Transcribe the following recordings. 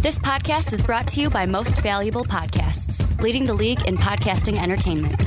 This podcast is brought to you by Most Valuable Podcasts, leading the league in podcasting entertainment.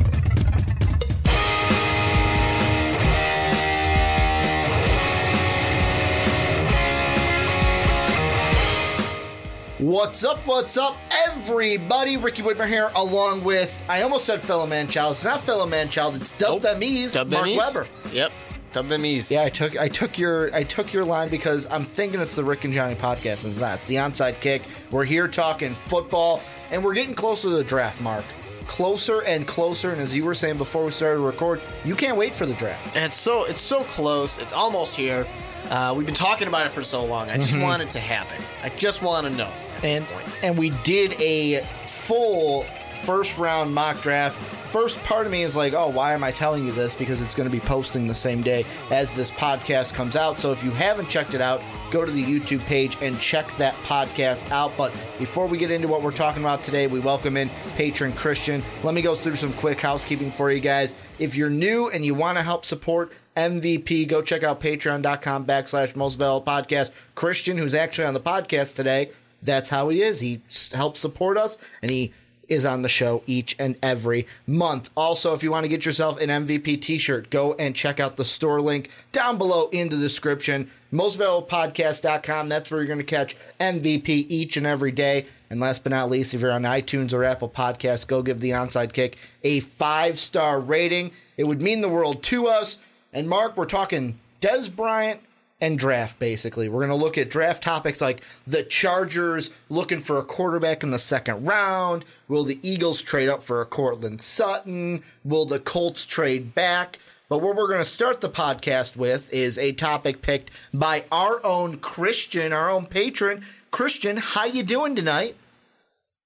What's up? What's up, everybody? Ricky Widmer here, along with I almost said fellow man child. It's not fellow man child. It's Dub Them Ease, Dub Mark them ease. Weber. Yep. Them ease. Yeah, I took I took your I took your line because I'm thinking it's the Rick and Johnny podcast, and it's not. It's the onside kick. We're here talking football, and we're getting closer to the draft, Mark. Closer and closer, and as you were saying before we started to record, you can't wait for the draft. And it's so it's so close. It's almost here. Uh, we've been talking about it for so long. I just want it to happen. I just want to know. And and we did a full first round mock draft. First part of me is like, oh, why am I telling you this? Because it's going to be posting the same day as this podcast comes out. So if you haven't checked it out, go to the YouTube page and check that podcast out. But before we get into what we're talking about today, we welcome in patron Christian. Let me go through some quick housekeeping for you guys. If you're new and you want to help support MVP, go check out patreon.com backslash most valuable podcast. Christian, who's actually on the podcast today, that's how he is. He helps support us and he is on the show each and every month. Also, if you want to get yourself an MVP t shirt, go and check out the store link down below in the description. MostValuablePodcast.com. That's where you're going to catch MVP each and every day. And last but not least, if you're on iTunes or Apple Podcasts, go give the onside kick a five star rating. It would mean the world to us. And Mark, we're talking Dez Bryant and draft basically. We're going to look at draft topics like the Chargers looking for a quarterback in the second round. Will the Eagles trade up for a Courtland Sutton? Will the Colts trade back? But what we're going to start the podcast with is a topic picked by our own Christian, our own patron. Christian, how you doing tonight?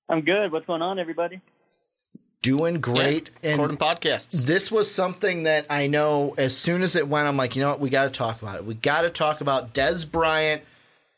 I'm good. What's going on, everybody? Doing great. Yeah, and Recording podcasts. this was something that I know as soon as it went, I'm like, you know what, we got to talk about it. We got to talk about Dez Bryant.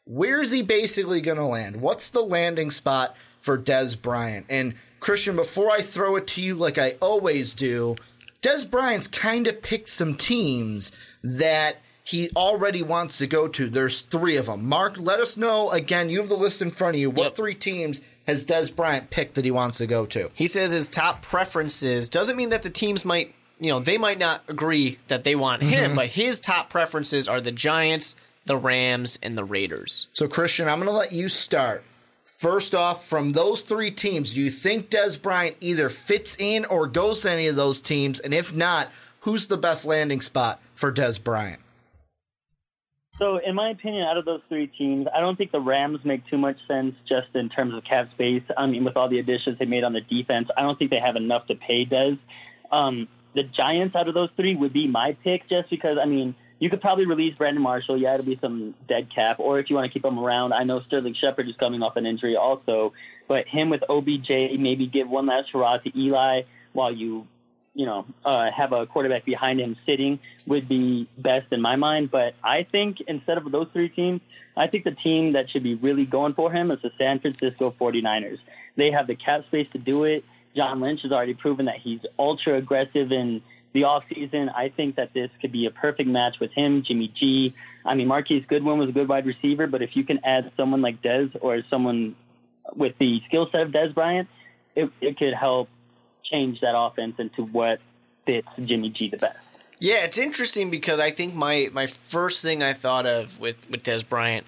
Where is he basically going to land? What's the landing spot for Dez Bryant? And Christian, before I throw it to you like I always do, Dez Bryant's kind of picked some teams that he already wants to go to. There's three of them. Mark, let us know again. You have the list in front of you. What Yep. three teams has Dez Bryant picked that he wants to go to? He says his top preferences doesn't mean that the teams might, you know, they might not agree that they want him, mm-hmm. but his top preferences are the Giants, the Rams, and the Raiders. So, Christian, I'm going to let you start. First off, from those three teams, do you think Dez Bryant either fits in or goes to any of those teams? And if not, who's the best landing spot for Dez Bryant? So, in my opinion, out of those three teams, I don't think the Rams make too much sense just in terms of cap space. I mean, with all the additions they made on the defense, I don't think they have enough to pay Dez. Um, the Giants out of those three would be my pick just because, I mean, you could probably release Brandon Marshall. Yeah, it'll be some dead cap. Or if you want to keep him around, I know Sterling Shepard is coming off an injury also. But him with OBJ, maybe give one last hurrah to Eli while you you know, uh, have a quarterback behind him sitting would be best in my mind. But I think instead of those three teams, I think the team that should be really going for him is the San Francisco 49ers. They have the cap space to do it. John Lynch has already proven that he's ultra aggressive in the offseason. I think that this could be a perfect match with him, Jimmy G. I mean, Marquise Goodwin was a good wide receiver, but if you can add someone like Dez or someone with the skill set of Dez Bryant, it, it could help change that offense into what fits Jimmy G the best. Yeah, it's interesting because I think my my first thing I thought of with with Dez Bryant,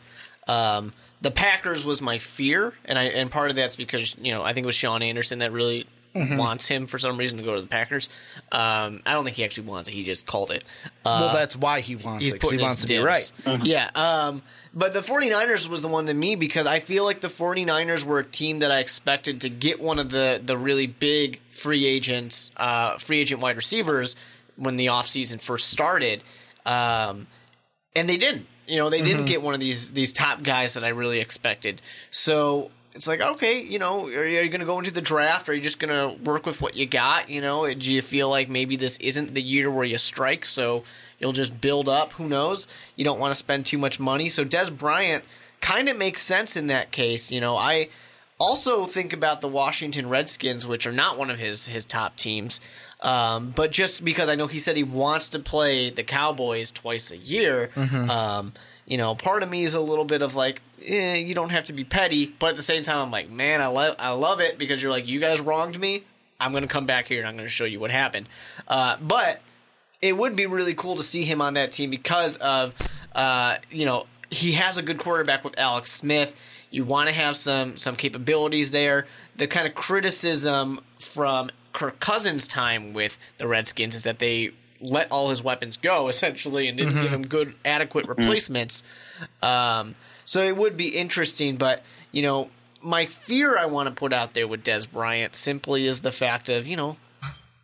um, the Packers was my fear, and I and part of that's because you know I think it was Sean Anderson that really wants him for some reason to go to the Packers. Um, I don't think he actually wants it; he just called it. Uh, well, that's why he wants he's it. 'cause He wants his to be right. dibs. Yeah. Um, but the 49ers was the one to me because I feel like the 49ers were a team that I expected to get one of the, the really big free agents, uh, free agent wide receivers when the offseason first started. Um, and they didn't. You know, they didn't get one of these these top guys that I really expected. So it's like, okay, you know, are you, going to go into the draft? Or are you just going to work with what you got? You know, do you feel like maybe this isn't the year where you strike? So you'll just build up. Who knows? You don't want to spend too much money. So Dez Bryant kind of makes sense in that case. You know, I also think about the Washington Redskins, which are not one of his his top teams. Um, but just because I know he said he wants to play the Cowboys twice a year, um, you know, part of me is a little bit of like, eh, you don't have to be petty, but at the same time, I'm like, man, I love I love it because you're like, you guys wronged me. I'm gonna come back here and I'm gonna show you what happened. Uh, but it would be really cool to see him on that team because of, uh, you know, he has a good quarterback with Alex Smith. You want to have some some capabilities there. The kind of criticism from Kirk Cousins' time with the Redskins is that they let all his weapons go essentially and didn't give him good adequate replacements. Um, so it would be interesting, but you know, my fear I want to put out there with Dez Bryant simply is the fact of you know,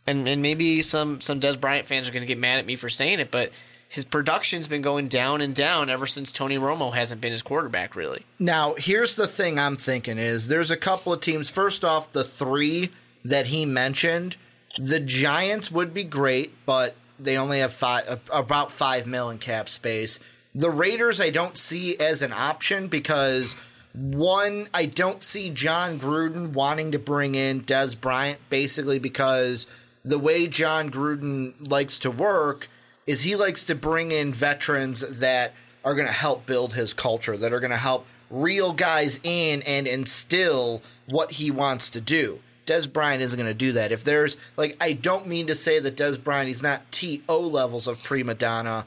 and and maybe some some Dez Bryant fans are going to get mad at me for saying it, but his production's been going down and down ever since Tony Romo hasn't been his quarterback really. Now, here's the thing I'm thinking is there's a couple of teams. First off, the three that he mentioned, the Giants would be great, but they only have five about five mil in cap space. The Raiders I don't see as an option because one, I don't see Jon Gruden wanting to bring in Dez Bryant basically because the way Jon Gruden likes to work is he likes to bring in veterans that are going to help build his culture, that are going to help reel guys in and instill what he wants to do. Dez Bryant isn't going to do that. If there's like, I don't mean to say that Dez Bryant he's not to levels of prima donna,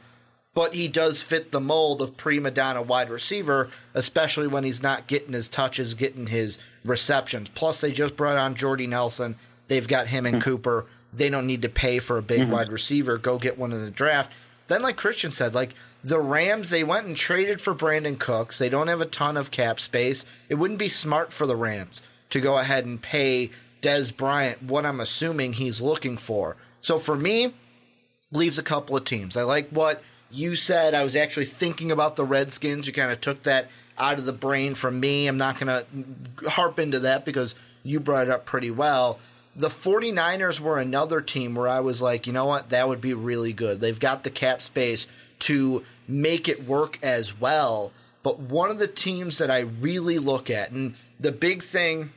but he does fit the mold of prima donna wide receiver, especially when he's not getting his touches, getting his receptions. Plus, they just brought on Jordy Nelson. They've got him and Cooper. They don't need to pay for a big mm-hmm. wide receiver. Go get one in the draft. Then, like Christian said, like the Rams, they went and traded for Brandin Cooks. They don't have a ton of cap space. It wouldn't be smart for the Rams to go ahead and pay Dez Bryant what I'm assuming he's looking for. So for me, leaves a couple of teams. I like what you said. I was actually thinking about the Redskins. You kind of took that out of the brain from me. I'm not going to harp into that because you brought it up pretty well. The 49ers were another team where I was like, you know what? That would be really good. They've got the cap space to make it work as well. But one of the teams that I really look at, and the big thing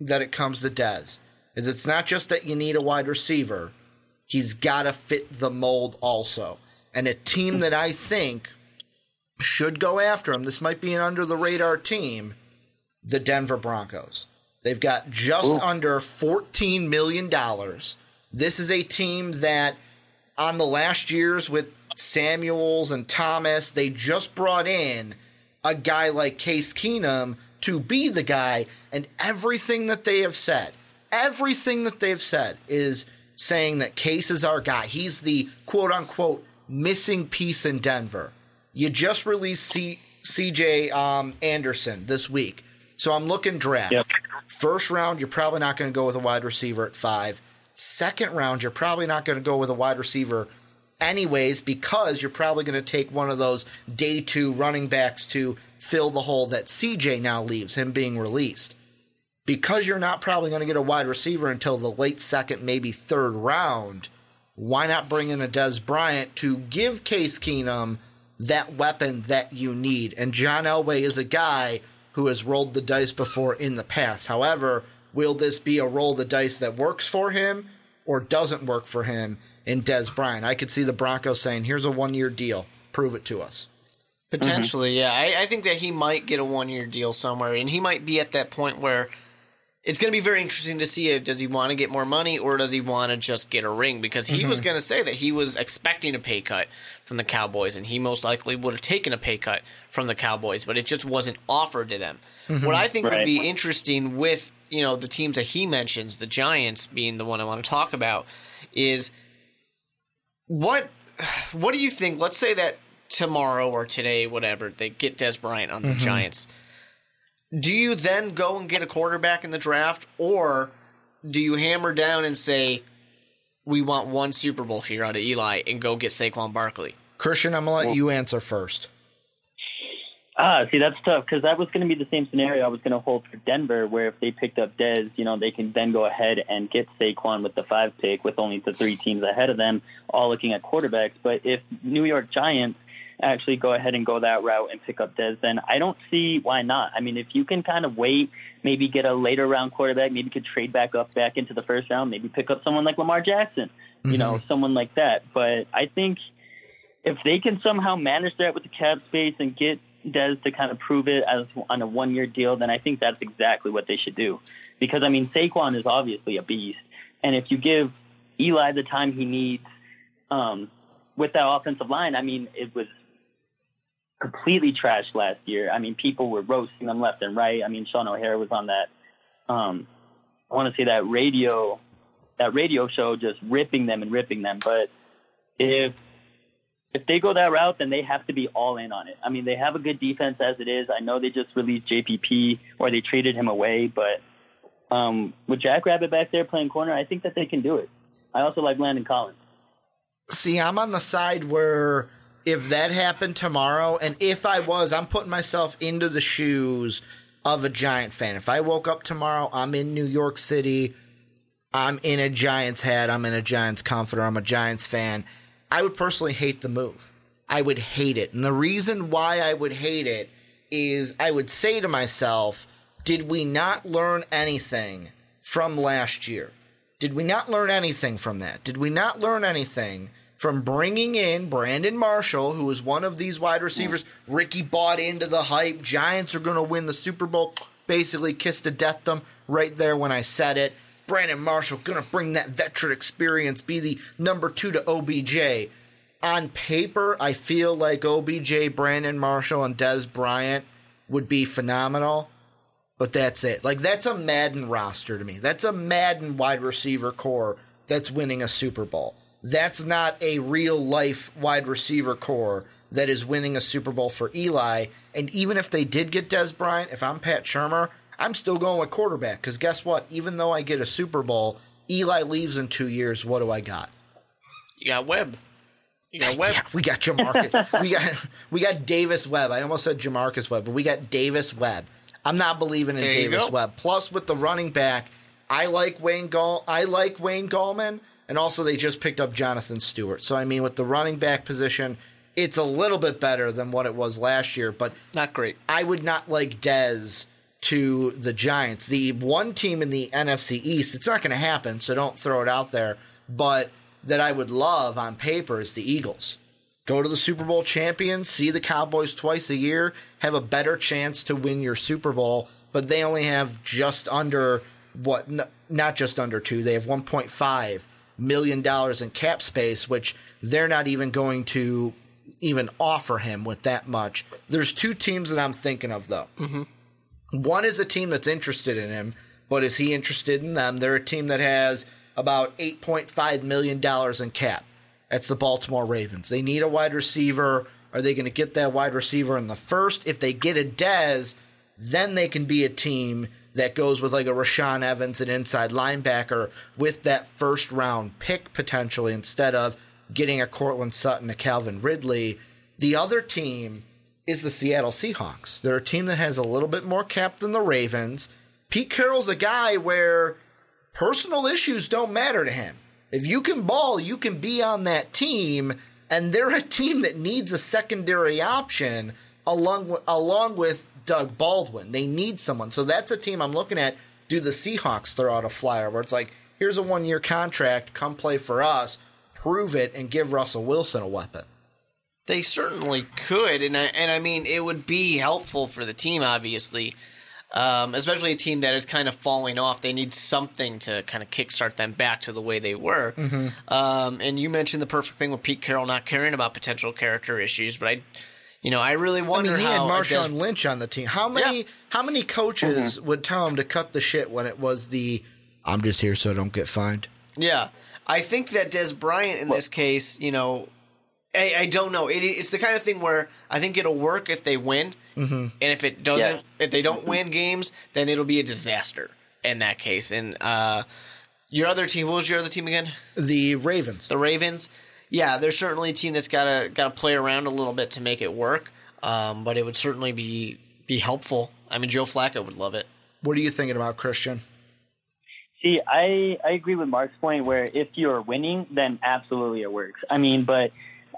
that it comes to Dez is it's not just that you need a wide receiver, he's got to fit the mold also. And a team that I think should go after him, this might be an under the radar team, the Denver Broncos. They've got just Ooh. under $14 million. This is a team that, on the last years with Samuels and Thomas, they just brought in a guy like Case Keenum to be the guy. And everything that they have said, everything that they've said is saying that Case is our guy. He's the quote unquote missing piece in Denver. You just released C- CJ um, Anderson this week. So I'm looking draft. Yep. First round, you're probably not going to go with a wide receiver at five. Second round, you're probably not going to go with a wide receiver anyways because you're probably going to take one of those day two running backs to fill the hole that CJ now leaves, him being released. Because you're not probably going to get a wide receiver until the late second, maybe third round, why not bring in a Dez Bryant to give Case Keenum that weapon that you need? And John Elway is a guy who has rolled the dice before in the past. However, will this be a roll the dice that works for him or doesn't work for him in Dez Bryant? I could see the Broncos saying, here's a one year deal. Prove it to us. Potentially, mm-hmm. yeah. I, I, think that he might get a one year deal somewhere, and he might be at that point where it's going to be very interesting to see if does he want to get more money or does he want to just get a ring because he mm-hmm. was going to say that he was expecting a pay cut from the Cowboys and he most likely would have taken a pay cut from the Cowboys, but it just wasn't offered to them. Mm-hmm. What I think right. would be interesting with you know the teams that he mentions, the Giants being the one I want to talk about, is what what do you think? Let's say that tomorrow or today, whatever, they get Dez Bryant on the mm-hmm. Giants. Do you then go and get a quarterback in the draft, or do you hammer down and say, we want one Super Bowl here out of Eli and go get Saquon Barkley? Christian, I'm going to let you answer first. Ah, see, that's tough because that was going to be the same scenario I was going to hold for Denver, where if they picked up Dez, you know, they can then go ahead and get Saquon with the five pick with only the three teams ahead of them, all looking at quarterbacks. But if New York Giants actually go ahead and go that route and pick up Dez, then I don't see why not. I mean, if you can kind of wait, maybe get a later round quarterback, maybe could trade back up back into the first round, maybe pick up someone like Lamar Jackson, you mm-hmm. know, someone like that. But I think if they can somehow manage that with the cap space and get Dez to kind of prove it as on a one year deal, then I think that's exactly what they should do. Because I mean, Saquon is obviously a beast, and if you give Eli the time he needs um, with that offensive line, I mean, it was completely trashed last year. I mean, people were roasting them left and right. I mean, Shaun O'Hara was on that. Um, I want to say that radio, that radio show, just ripping them and ripping them. But if if they go that route, then they have to be all in on it. I mean, they have a good defense as it is. I know they just released JPP or they traded him away, but um, with Jack Rabbit back there playing corner, I think that they can do it. I also like Landon Collins. See, I'm on the side where if that happened tomorrow, and if I was, I'm putting myself into the shoes of a Giant fan. If I woke up tomorrow, I'm in New York City, I'm in a Giants hat, I'm in a Giants comforter, I'm a Giants fan. I would personally hate the move. I would hate it. And the reason why I would hate it is I would say to myself, did we not learn anything from last year? Did we not learn anything from that? Did we not learn anything from bringing in Brandon Marshall, who is one of these wide receivers? Ricky bought into the hype. Giants are going to win the Super Bowl. Basically, kissed a death them right there when I said it. Brandon Marshall going to bring that veteran experience, be the number two to OBJ. On paper, I feel like OBJ, Brandon Marshall, and Dez Bryant would be phenomenal but that's it. Like that's a Madden roster to me. That's a Madden wide receiver core that's winning a Super Bowl. That's not a real life wide receiver core that is winning a Super Bowl for Eli. And even if they did get Dez Bryant, if I'm Pat Shurmur, I'm still going with quarterback because guess what? Even though I get a Super Bowl, Eli leaves in two years. What do I got? You got Webb. You got Webb. Yeah, we got Jamarcus. we got we got Davis Webb. I almost said Jamarcus Webb, but we got Davis Webb. I'm not believing in There Davis. Webb. Plus, with the running back, I like Wayne Gall. I like Wayne Gallman, and also they just picked up Jonathan Stewart. So I mean, with the running back position, it's a little bit better than what it was last year. But Not great. I would not like Dez to the Giants. The one team in the NFC East, it's not going to happen, so don't throw it out there. But that I would love on paper is the Eagles. Go to the Super Bowl champions, see the Cowboys twice a year, have a better chance to win your Super Bowl, but they only have just under what n- not just under 2, they have 1.5 million dollars in cap space which they're not even going to even offer him with that much. There's two teams that I'm thinking of though. Mm-hmm. One is a team that's interested in him, but is he interested in them? They're a team that has about $8.5 million in cap. That's the Baltimore Ravens. They need a wide receiver. Are they going to get that wide receiver in the first? If they get a Dez, then they can be a team that goes with like a Rashaan Evans, an inside linebacker, with that first round pick potentially instead of getting a Courtland Sutton, a Calvin Ridley. The other team is the Seattle Seahawks. They're a team that has a little bit more cap than the Ravens. Pete Carroll's a guy where personal issues don't matter to him. If you can ball, you can be on that team, and they're a team that needs a secondary option along along with Doug Baldwin. They need someone. So that's a team I'm looking at. Do the Seahawks throw out a flyer where it's like, here's a one year contract, come play for us, prove it, and give Russell Wilson a weapon? They certainly could, and I, and I mean it would be helpful for the team, obviously, um, especially a team that is kind of falling off. They need something to kind of kickstart them back to the way they were. Um, and you mentioned the perfect thing with Pete Carroll not caring about potential character issues, but I, you know, I really wonder I wonder mean, he had how a Marshawn Des- Lynch on the team. How many Yeah. how many coaches would tell him to cut the shit when it was the I'm just here so I don't get fined? Yeah, I think that Dez Bryant in this case, you know, I, I don't know. It, it's the kind of thing where I think it'll work if they win, mm-hmm. and if it doesn't, Yeah. if they don't win games, then it'll be a disaster in that case. And uh, your other team, what was your other team again? The Ravens. The Ravens. Yeah, they're certainly a team that's got to got to play around a little bit to make it work. Um, but it would certainly be be helpful. I mean, Joe Flacco would love it. What are you thinking about Christian? See, I, I agree with Mark's point where if you're winning, then absolutely it works. I mean, but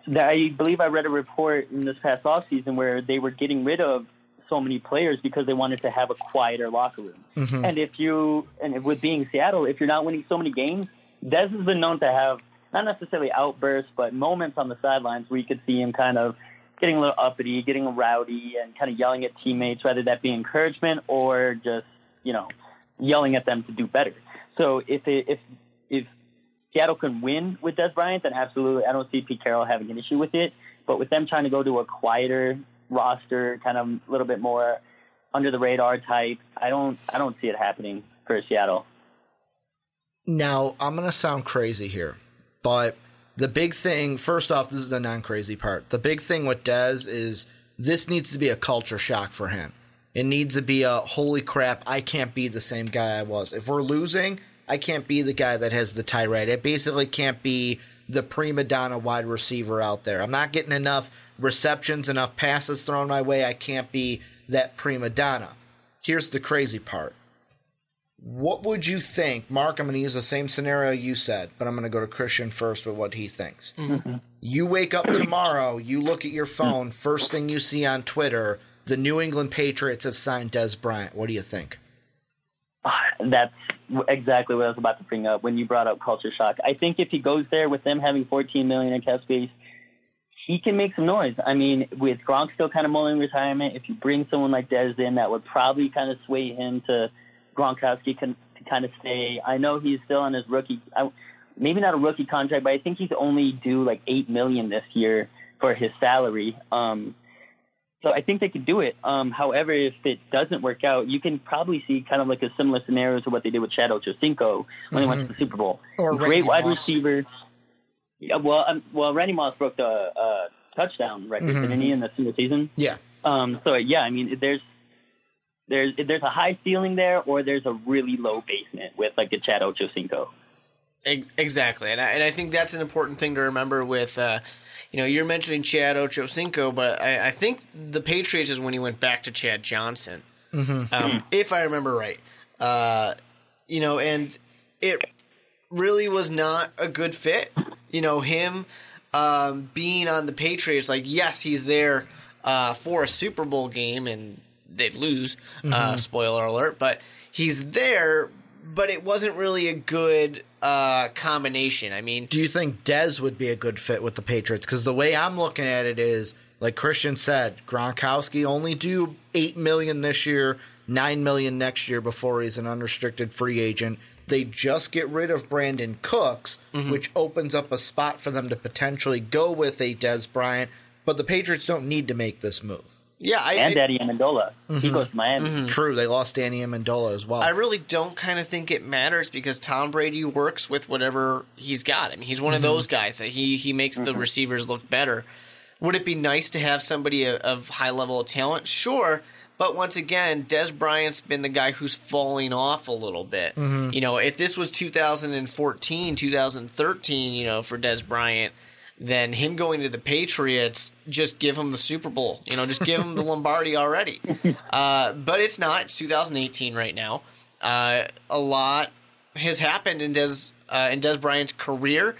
the, I believe I read a report in this past offseason where they were getting rid of so many players because they wanted to have a quieter locker room. And if you, and with being Seattle, if you're not winning so many games, Dez has been known to have, not necessarily outbursts, but moments on the sidelines where you could see him kind of getting a little uppity, getting rowdy, and kind of yelling at teammates, whether that be encouragement or just you know yelling at them to do better. So if it, if if Seattle can win with Dez Bryant, then absolutely, I don't see Pete Carroll having an issue with it. But with them trying to go to a quieter roster, kind of a little bit more under the radar type, I don't I don't see it happening for Seattle. Now, I'm going to sound crazy here, but the big thing, first off, this is the non crazy part. The big thing with Dez is this needs to be a culture shock for him. It needs to be a holy crap, I can't be the same guy I was. If we're losing, I can't be the guy that has the tirade. I basically can't be the prima donna wide receiver out there. I'm not getting enough receptions, enough passes thrown my way. I can't be that prima donna. Here's the crazy part what would you think? Mark, I'm going to use the same scenario you said, but I'm going to go to Christian first with what he thinks. Mm-hmm. You wake up tomorrow, you look at your phone, first thing you see on Twitter, the New England Patriots have signed Dez Bryant. What do you think? That's exactly what I was about to bring up when you brought up culture shock. I think if he goes there with them having 14 million in cap space, he can make some noise. I mean, with Gronk still kind of mulling retirement, if you bring someone like Dez in, that would probably kind of sway him to – Gronkowski can to kind of stay. I know he's still on his rookie, maybe not a rookie contract, but I think he's only due like eight million this year for his salary. Um, so I think they could do it. Um, however, if it doesn't work out, you can probably see kind of like a similar scenario to what they did with Chad Ochocinco when mm-hmm. he went to the Super Bowl. Or Great Randy wide Moss. receiver. Yeah, well, um, well, Randy Moss broke the uh, touchdown record, mm-hmm. didn't he, in the single season? Yeah. Um, so yeah, I mean, there's there's there's a high ceiling there, or there's a really low basement with like a Chad Ochocinco. Exactly, and I, and I think that's an important thing to remember. With uh, you know, you're mentioning Chad Ochocinco, but I, I, think the Patriots is when he went back to Chad Johnson, mm-hmm. um, if I remember right. Uh, you know, and it really was not a good fit. You know, him um, being on the Patriots, like yes, he's there uh, for a Super Bowl game and they'd lose. Uh, mm-hmm. Uh, spoiler alert, but he's there, but it wasn't really a good uh, combination. I mean, due you think Dez would be a good fit with the Patriots? Because the way I'm looking at it is, like Christian said, Gronkowski only do eight million this year, nine million next year before he's an unrestricted free agent. They just get rid of Brandin Cooks, mm-hmm. which opens up a spot for them to potentially go with a Dez Bryant. But the Patriots don't need to make this move. Yeah, I, and Danny Amendola. Mm-hmm. He goes to Miami. Mm-hmm. True, they lost Danny Amendola as well. I really don't kind of think it matters because Tom Brady works with whatever he's got. I mean, he's one mm-hmm. of those guys that he he makes the mm-hmm. receivers look better. Would it be nice to have somebody of high level of talent? Sure, but once again, Dez Bryant's been the guy who's falling off a little bit. Mm-hmm. You know, if this was 2014, 2013, you know, for Dez Bryant – then him going to the Patriots just give him the Super Bowl. You know, just give him the Lombardi already. Uh, but it's not. It's 2018 right now. Uh, a lot has happened in Dez uh, in Dez Bryant's career,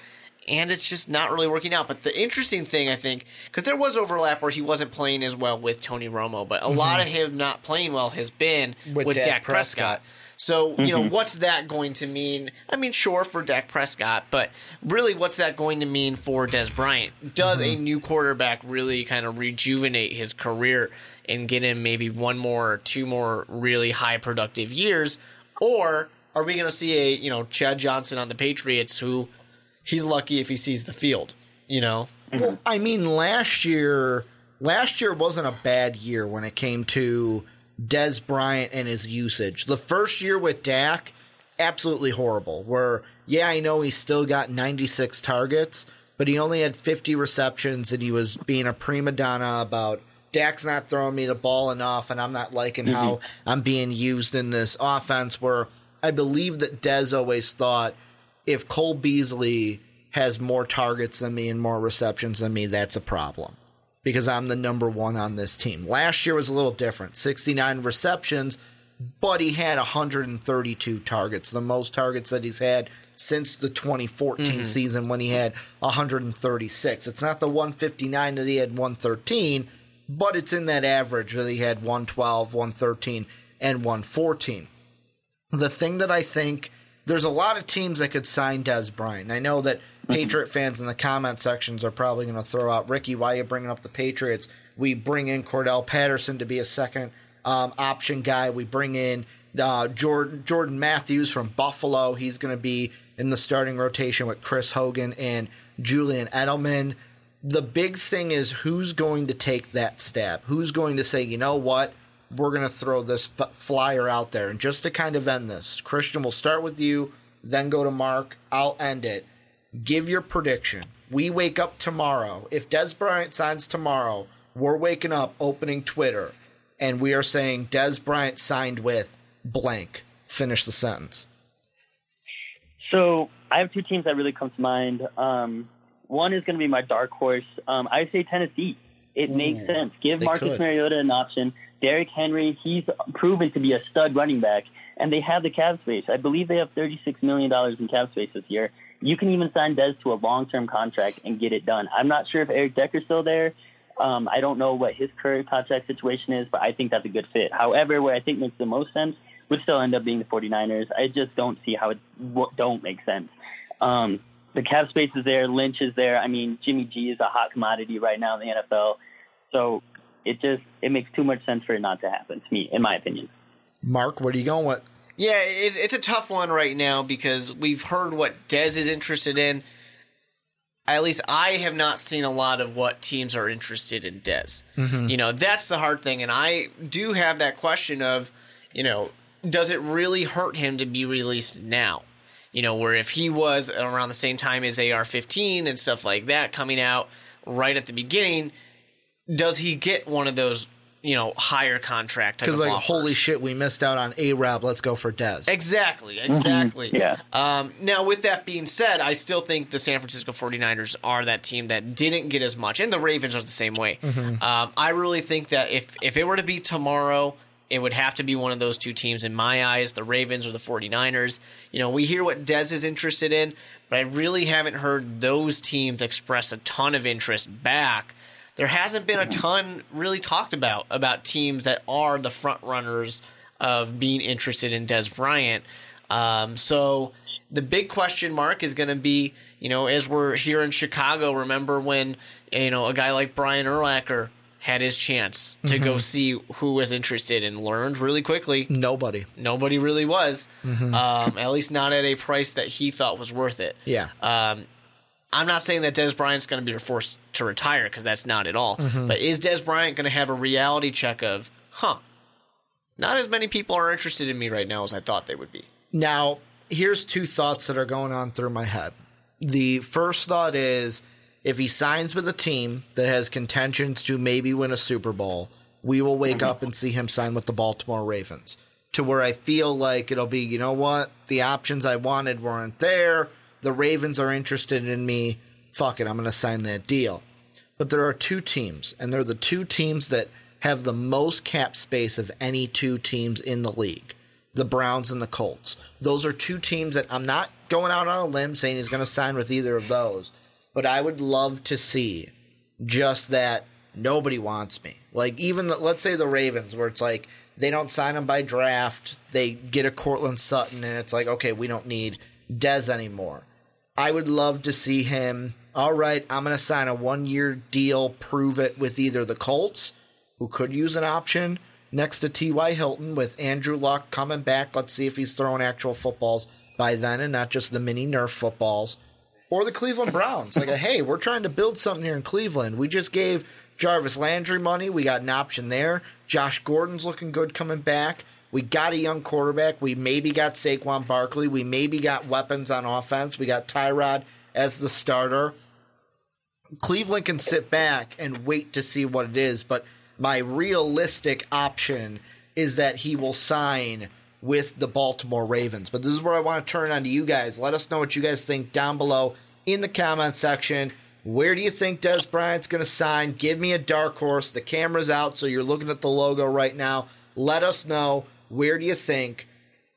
and it's just not really working out. But the interesting thing, I think, because there was overlap where he wasn't playing as well with Tony Romo, but a mm-hmm. lot of him not playing well has been with, with Dak, Dak Prescott. Prescott. So, you know, mm-hmm. what's that going to mean? I mean, sure, for Dak Prescott, but really, what's that going to mean for Dez Bryant? Does mm-hmm. a new quarterback really kind of rejuvenate his career and get him maybe one more or two more really high productive years? Or are we going to see a, you know, Chad Johnson on the Patriots who he's lucky if he sees the field, you know? Well, I mean, last year, last year wasn't a bad year when it came to Dez Bryant and his usage. The first year with Dak, absolutely horrible. Where, yeah, I know he still got 96 targets, but he only had 50 receptions and he was being a prima donna about Dak's not throwing me the ball enough and I'm not liking mm-hmm. how I'm being used in this offense. Where I believe that Dez always thought if Cole Beasley has more targets than me and more receptions than me, that's a problem because I'm the number one on this team. Last year was a little different 69 receptions, but he had 132 targets, the most targets that he's had since the 2014 mm-hmm. season when he had 136. It's not the 159 that he had 113, but it's in that average that he had 112, 113, and 114. The thing that I think there's a lot of teams that could sign Dez Bryant. I know that Patriot fans in the comment sections are probably going to throw out Ricky. Why are you bringing up the Patriots? We bring in Cordarrelle Patterson to be a second um, option guy. We bring in uh, Jordan Jordan Matthews from Buffalo. He's going to be in the starting rotation with Chris Hogan and Julian Edelman. The big thing is who's going to take that stab? Who's going to say, you know what? We're going to throw this f- flyer out there. And just to kind of end this, Christian, we'll start with you, then go to Mark. I'll end it. Give your prediction. We wake up tomorrow. If Dez Bryant signs tomorrow, we're waking up, opening Twitter, and we are saying Dez Bryant signed with blank. Finish the sentence. So I have two teams that really come to mind. Um, one is going to be my dark horse. Um, I say Tennessee. It Ooh, makes sense. Give Marcus could. Mariota an option. Derrick Henry, he's proven to be a stud running back, and they have the cap space. I believe they have $36 million in cap space this year. You can even sign Dez to a long-term contract and get it done. I'm not sure if Eric Decker's still there. Um, I don't know what his current contract situation is, but I think that's a good fit. However, where I think makes the most sense would still end up being the 49ers. I just don't see how it w- don't make sense. Um, the cap space is there. Lynch is there. I mean, Jimmy G is a hot commodity right now in the NFL. So it just it makes too much sense for it not to happen to me, in my opinion. Mark, what are you going with? Yeah, it's, it's a tough one right now because we've heard what Dez is interested in. At least I have not seen a lot of what teams are interested in Dez. Mm-hmm. You know, that's the hard thing. And I do have that question of, you know, does it really hurt him to be released now? You know, where if he was around the same time as AR 15 and stuff like that coming out right at the beginning, does he get one of those, you know, higher contract Because like, offers? holy shit, we missed out on A Rab. Let's go for Dez. Exactly, exactly. Yeah. Um, now, with that being said, I still think the San Francisco 49ers are that team that didn't get as much, and the Ravens are the same way. Um, I really think that if, if it were to be tomorrow, it would have to be one of those two teams in my eyes, the Ravens or the 49ers. You know, we hear what Dez is interested in, but I really haven't heard those teams express a ton of interest back. There hasn't been a ton really talked about about teams that are the front runners of being interested in Dez Bryant. Um, so the big question mark is going to be, you know, as we're here in Chicago, remember when, you know, a guy like Brian Urlacher had his chance to go see who was interested and learned really quickly. Nobody. Nobody really was, um, at least not at a price that he thought was worth it. Yeah. Um, I'm not saying that Dez Bryant's going to be forced to retire because that's not at all. Mm-hmm. But is Dez Bryant going to have a reality check of, huh, not as many people are interested in me right now as I thought they would be? Now, here's two thoughts that are going on through my head. The first thought is if he signs with a team that has contentions to maybe win a Super Bowl, we will wake up and see him sign with the Baltimore Ravens. To where I feel like it'll be, you know what? The options I wanted weren't there. The Ravens are interested in me. Fuck it, I'm going to sign that deal. But there are two teams, and they're the two teams that have the most cap space of any two teams in the league the Browns and the Colts. Those are two teams that I'm not going out on a limb saying he's going to sign with either of those, but I would love to see just that nobody wants me. Like even the, let's say the Ravens, where it's like they don't sign him by draft, they get a Courtland Sutton, and it's like okay, we don't need Dez anymore. I would love to see him. All right, I'm going to sign a one year deal, prove it with either the Colts, who could use an option next to T.Y. Hilton, with Andrew Luck coming back. Let's see if he's throwing actual footballs by then and not just the mini Nerf footballs. Or the Cleveland Browns. Like, a, hey, we're trying to build something here in Cleveland. We just gave Jarvis Landry money. We got an option there. Josh Gordon's looking good coming back. We got a young quarterback. We maybe got Saquon Barkley. We maybe got weapons on offense. We got Tyrod as the starter. Cleveland can sit back and wait to see what it is, but my realistic option is that he will sign with the Baltimore Ravens. But this is where I want to turn on to you guys. Let us know what you guys think down below in the comment section. Where do you think Dez Bryant's going to sign? Give me a dark horse. The camera's out, so you're looking at the logo right now. Let us know where do you think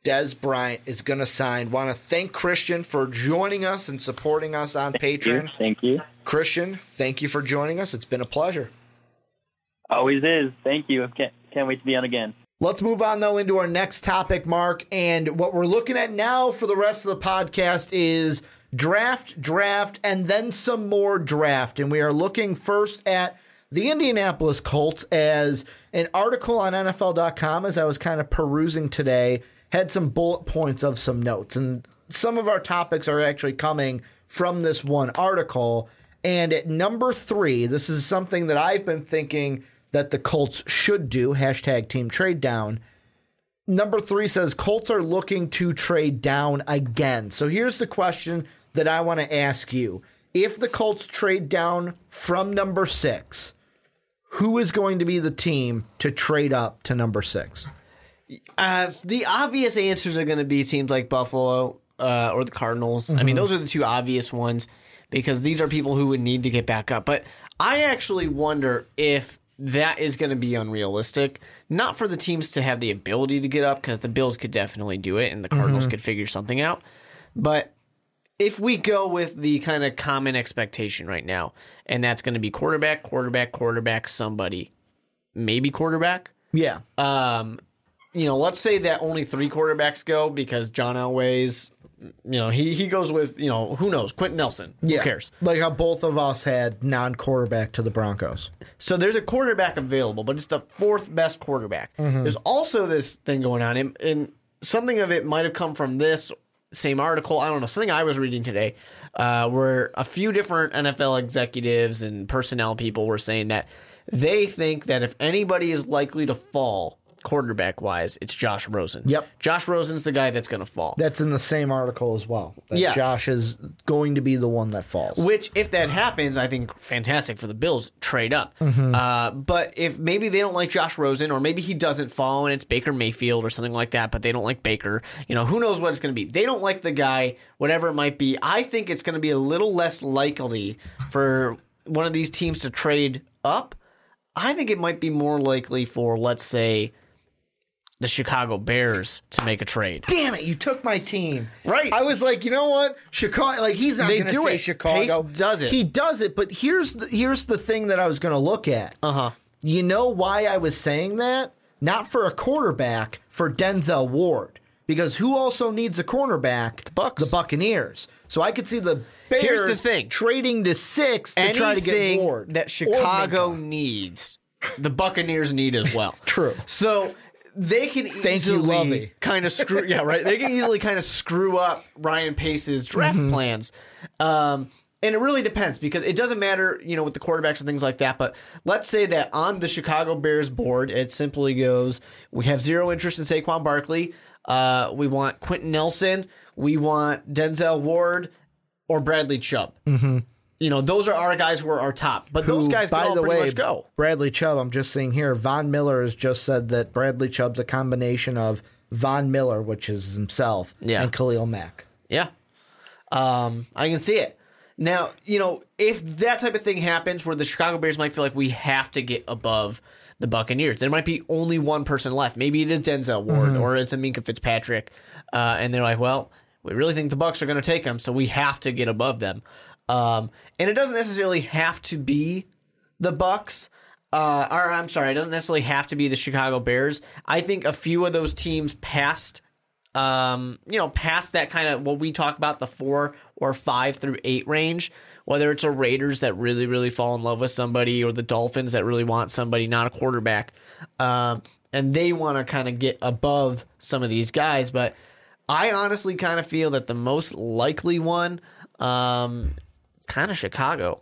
Dez Bryant is going to sign. Want to thank Christian for joining us and supporting us on Patreon. Thank you. Christian, thank you for joining us. It's been a pleasure. Always is. Thank you. Can't, can't wait to be on again. Let's move on though into our next topic, Mark. And what we're looking at now for the rest of the podcast is draft, draft, and then some more draft. And we are looking first at the Indianapolis Colts as an article on NFL.com as I was kind of perusing today had some bullet points of some notes. And some of our topics are actually coming from this one article. And at number three, this is something that I've been thinking that the Colts should do hashtag team trade down. Number three says Colts are looking to trade down again. So here's the question that I want to ask you. If the Colts trade down from number six, who is going to be the team to trade up to number six? Uh, the obvious answers are going to be teams like Buffalo uh, or the Cardinals. I mean, those are the two obvious ones because these are people who would need to get back up. But I actually wonder if that is going to be unrealistic. Not for the teams to have the ability to get up because the Bills could definitely do it and the Cardinals could figure something out. But if we go with the kind of common expectation right now, and that's going to be quarterback, quarterback, quarterback, somebody, maybe quarterback. Yeah. Um, you know, let's say that only three quarterbacks go because John Elway's, you know, he he goes with you know who knows Quenton Nelson. Yeah. Who cares? Like how both of us had non quarterback to the Broncos. So there's a quarterback available, but it's the fourth best quarterback. There's also this thing going on, and, and something of it might have come from this same article. I don't know something I was reading today, uh, where a few different NFL executives and personnel people were saying that they think that if anybody is likely to fall quarterback wise, it's Josh Rosen. Yep. Josh Rosen's the guy that's going to fall. That's in the same article as well. That Yeah. Josh is going to be the one that falls. Which, if that happens, I think fantastic for the Bills. Trade up. Uh, but if maybe they don't like Josh Rosen, or maybe he doesn't fall and it's Baker Mayfield or something like that, but they don't like Baker, you know, who knows what it's going to be? They don't like the guy, whatever it might be. I think it's going to be a little less likely for one of these teams to trade up. I think it might be more likely for, let's say, the Chicago Bears to make a trade. Damn it, you took my team. Right. I was like, you know what? Chicago like he's not They gonna do say it. Chicago. Pace does it. He does it, but here's the here's the thing that I was gonna look at. Uh-huh. You know why I was saying that? Not for a quarterback, for Denzel Ward. Because who also needs a cornerback? The Bucks. The Buccaneers. So I could see the Bears Here's the thing. trading to six to try to get Anything Ward. that Chicago needs, the Buccaneers need as well. True. So they can Thank easily kind of screw. yeah, right. They can easily kind of screw up Ryan Pace's draft Mm-hmm. plans. Um, and it really depends because it doesn't matter, you know, with the quarterbacks and things like that. But let's say that on the Chicago Bears board, it simply goes: we have zero interest in Saquon Barkley. Uh, we want Quenton Nelson. We want Denzel Ward or Bradley Chubb. Mm-hmm. You know, those are our guys who are our top. But those guys by the way, go. Bradley Chubb, I'm just seeing here, Von Miller has just said that Bradley Chubb's a combination of Von Miller, which is himself, Yeah. and Khalil Mack. Yeah. Um, I can see it. Now, you know, if that type of thing happens where the Chicago Bears might feel like we have to get above the Buccaneers, there might be only one person left. Maybe it is Denzel Ward or it's a Minkah Fitzpatrick. Uh, and they're like, well, we really think the Bucks are going to take him, so we have to get above them. Um, and it doesn't necessarily have to be the Bucks. Uh, or I'm sorry, it doesn't necessarily have to be the Chicago Bears. I think a few of those teams past um, you know, past that kind of what we talk about the four or five through eight range, whether it's a Raiders that really, really fall in love with somebody or the Dolphins that really want somebody, not a quarterback, um, and they want to kind of get above some of these guys. But I honestly kind of feel that the most likely one, um, kind of Chicago.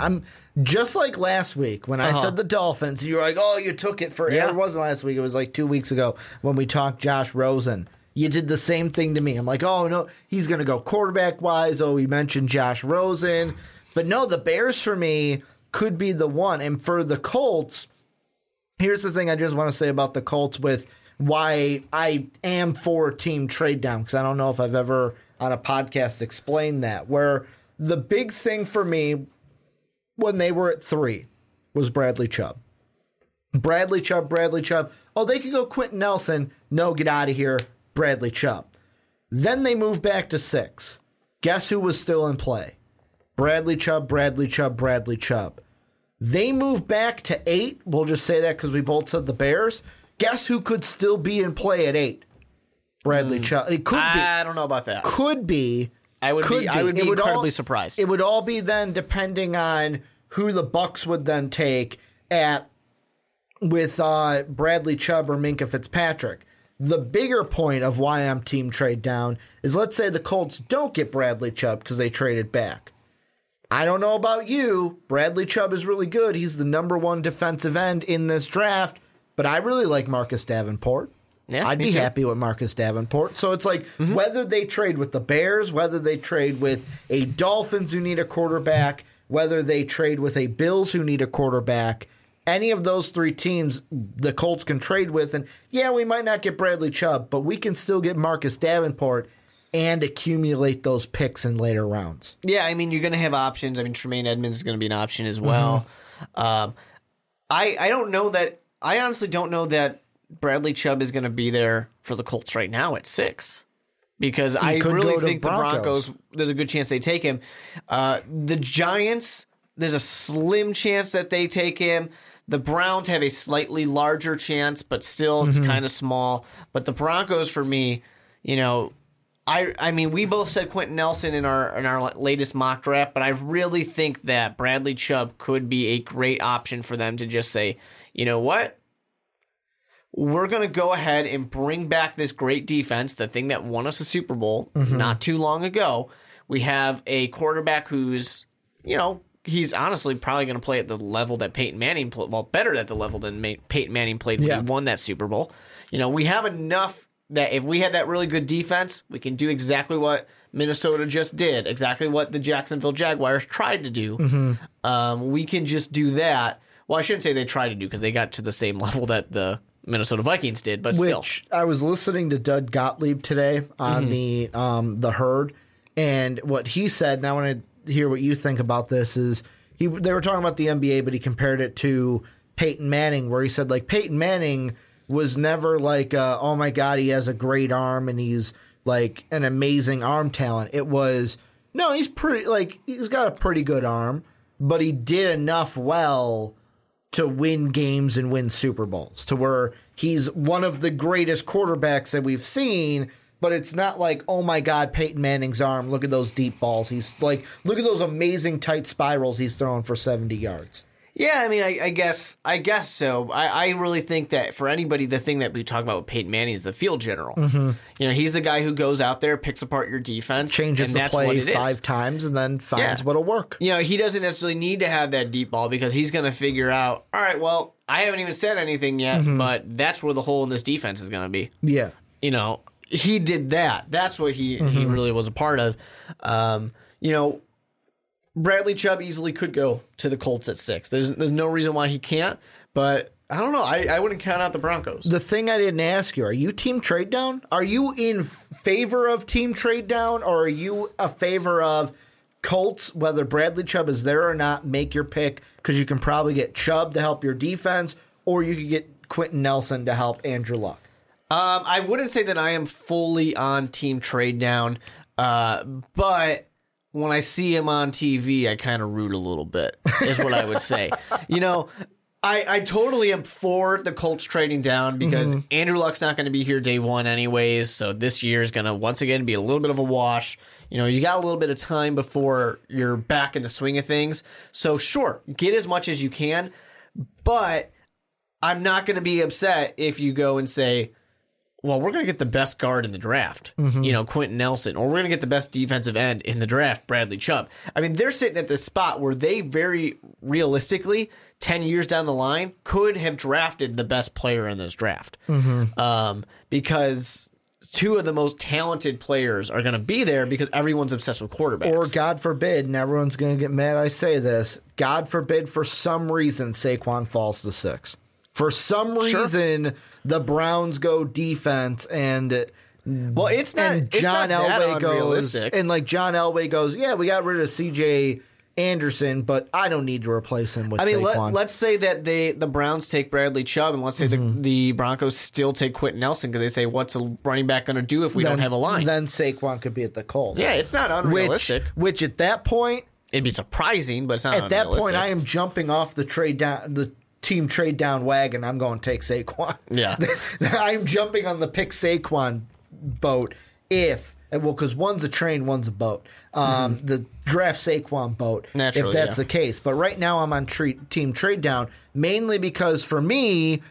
I'm just like last week when I Uh-huh. said the Dolphins. You were like, "Oh, you took it for." Yeah. It wasn't last week. It was like two weeks ago when we talked Josh Rosen. You did the same thing to me. I'm like, "Oh no, he's going to go quarterback wise." Oh, we mentioned Josh Rosen, but no, the Bears for me could be the one. And for the Colts, here's the thing I just want to say about the Colts with why I am for team trade down because I don't know if I've ever on a podcast explained that. Where the big thing for me when they were at three was Bradley Chubb. Bradley Chubb, Bradley Chubb. Oh, they could go Quenton Nelson. No, get out of here, Bradley Chubb. Then they moved back to six. Guess who was still in play? Bradley Chubb, Bradley Chubb, Bradley Chubb. They moved back to eight. We'll just say that because we both said the Bears. Guess who could still be in play at eight? Bradley hmm. Chubb. It could be I don't know about that. could be I would Could be, I would be would all- incredibly surprised. It would all be then depending on who the Bucks would then take at with uh, Bradley Chubb or Minkah Fitzpatrick. The bigger point of why I'm team trade down is let's say the Colts don't get Bradley Chubb because they traded back. I don't know about you. Bradley Chubb is really good. He's the number one defensive end in this draft, but I really like Marcus Davenport. Yeah, I'd be too. happy with Marcus Davenport. So it's like Mm-hmm. whether they trade with the Bears, whether they trade with a Dolphins who need a quarterback, whether they trade with a Bills who need a quarterback, any of those three teams the Colts can trade with. And yeah, we might not get Bradley Chubb, but we can still get Marcus Davenport and accumulate those picks in later rounds. Yeah, I mean, you're going to have options. I mean, Tremaine Edmunds is going to be an option as well. Um, I I don't know that. I honestly don't know that Bradley Chubb is going to be there for the Colts right now at six. Because I could really think the Broncos. Broncos, there's a good chance they take him. Uh, the Giants, there's a slim chance that they take him. The Browns have a slightly larger chance, but still it's kind of small. But the Broncos, for me, you know, I I mean, we both said Quenton Nelson in our in our latest mock draft, but I really think that Bradley Chubb could be a great option for them to just say, you know what, we're going to go ahead and bring back this great defense, the thing that won us a Super Bowl not too long ago. We have a quarterback who's, you know, he's honestly probably going to play at the level that Peyton Manning played, well, better at the level than Peyton Manning played when Yeah. he won that Super Bowl. You know, we have enough that if we had that really good defense, we can do exactly what Minnesota just did, exactly what the Jacksonville Jaguars tried to do. Um, we can just do that. Well, I shouldn't say they tried to do because they got to the same level that the Minnesota Vikings did, but still. Which I was listening to Doug Gottlieb today on the um, the herd, and what he said. And I want to hear what you think about this. Is he? They were talking about the NBA, but he compared it to Peyton Manning, where he said like Peyton Manning was never like, uh, oh my god, he has a great arm and he's like an amazing arm talent. It was no, he's pretty like he's got a pretty good arm, but he did enough well to win games and win Super Bowls to where he's one of the greatest quarterbacks that we've seen. But it's not like, oh my God, Peyton Manning's arm. Look at those deep balls. He's like, look at those amazing tight spirals he's throwing for 70 yards. Yeah, I mean, I, I guess, I guess so. I, I really think that for anybody, the thing that we talk about with Peyton Manning is the field general. Mm-hmm. You know, he's the guy who goes out there, picks apart your defense, Changes the play it is. five times and then finds Yeah. what'll work. You know, he doesn't necessarily need to have that deep ball because he's going to figure out, all right, well, I haven't even said anything yet, mm-hmm. but that's where the hole in this defense is going to be. Yeah. you know, he did that. That's what he he mm-hmm. really was a part of. Um, you know, Bradley Chubb easily could go to the Colts at six. There's there's no reason why he can't. But I don't know. I, I wouldn't count out the Broncos. The thing I didn't ask you, are you team trade down? Are you in favor of team trade down or are you a favor of Colts, whether Bradley Chubb is there or not, make your pick because you can probably get Chubb to help your defense or you could get Quenton Nelson to help Andrew Luck. Um, I wouldn't say that I am fully on team trade down, uh, but when I see him on TV, I kind of root a little bit. Is what I would say. you know, I I totally am for the Colts trading down because mm-hmm. Andrew Luck's not going to be here day one anyways. So this year is going to once again be a little bit of a wash. You know, you got a little bit of time before you're back in the swing of things. So sure, get as much as you can, but I'm not going to be upset if you go and say, well, we're going to get the best guard in the draft, you know, Quenton Nelson, or we're going to get the best defensive end in the draft, Bradley Chubb. I mean, they're sitting at the spot where they very realistically, 10 years down the line, could have drafted the best player in this draft. Um, because two of the most talented players are going to be there because everyone's obsessed with quarterbacks. Or God forbid, and everyone's going to get mad I say this, God forbid for some reason Saquon falls to six. For some reason, the Browns go defense and well, it's not, and it's John not that Elway goes and like John Elway goes, yeah, we got rid of C.J. Anderson, but I don't need to replace him with I mean, Saquon. let, us say that they the Browns take Bradley Chubb, and let's say Mm-hmm. the, the Broncos still take Quenton Nelson because they say, "What's a running back going to do if we don't have a line?" Then Saquon could be at the Colts. yeah, it's not which unrealistic. which at that point, It'd be surprising, but it's not at that point. I am jumping off the trade down the team trade down wagon. I'm going to take Saquon. Yeah. I'm jumping on the pick Saquon boat if well, because one's a train, one's a boat. Um, The draft Saquon boat, Naturally, if that's yeah. the case. But right now, I'm on tre- team trade down mainly because for me,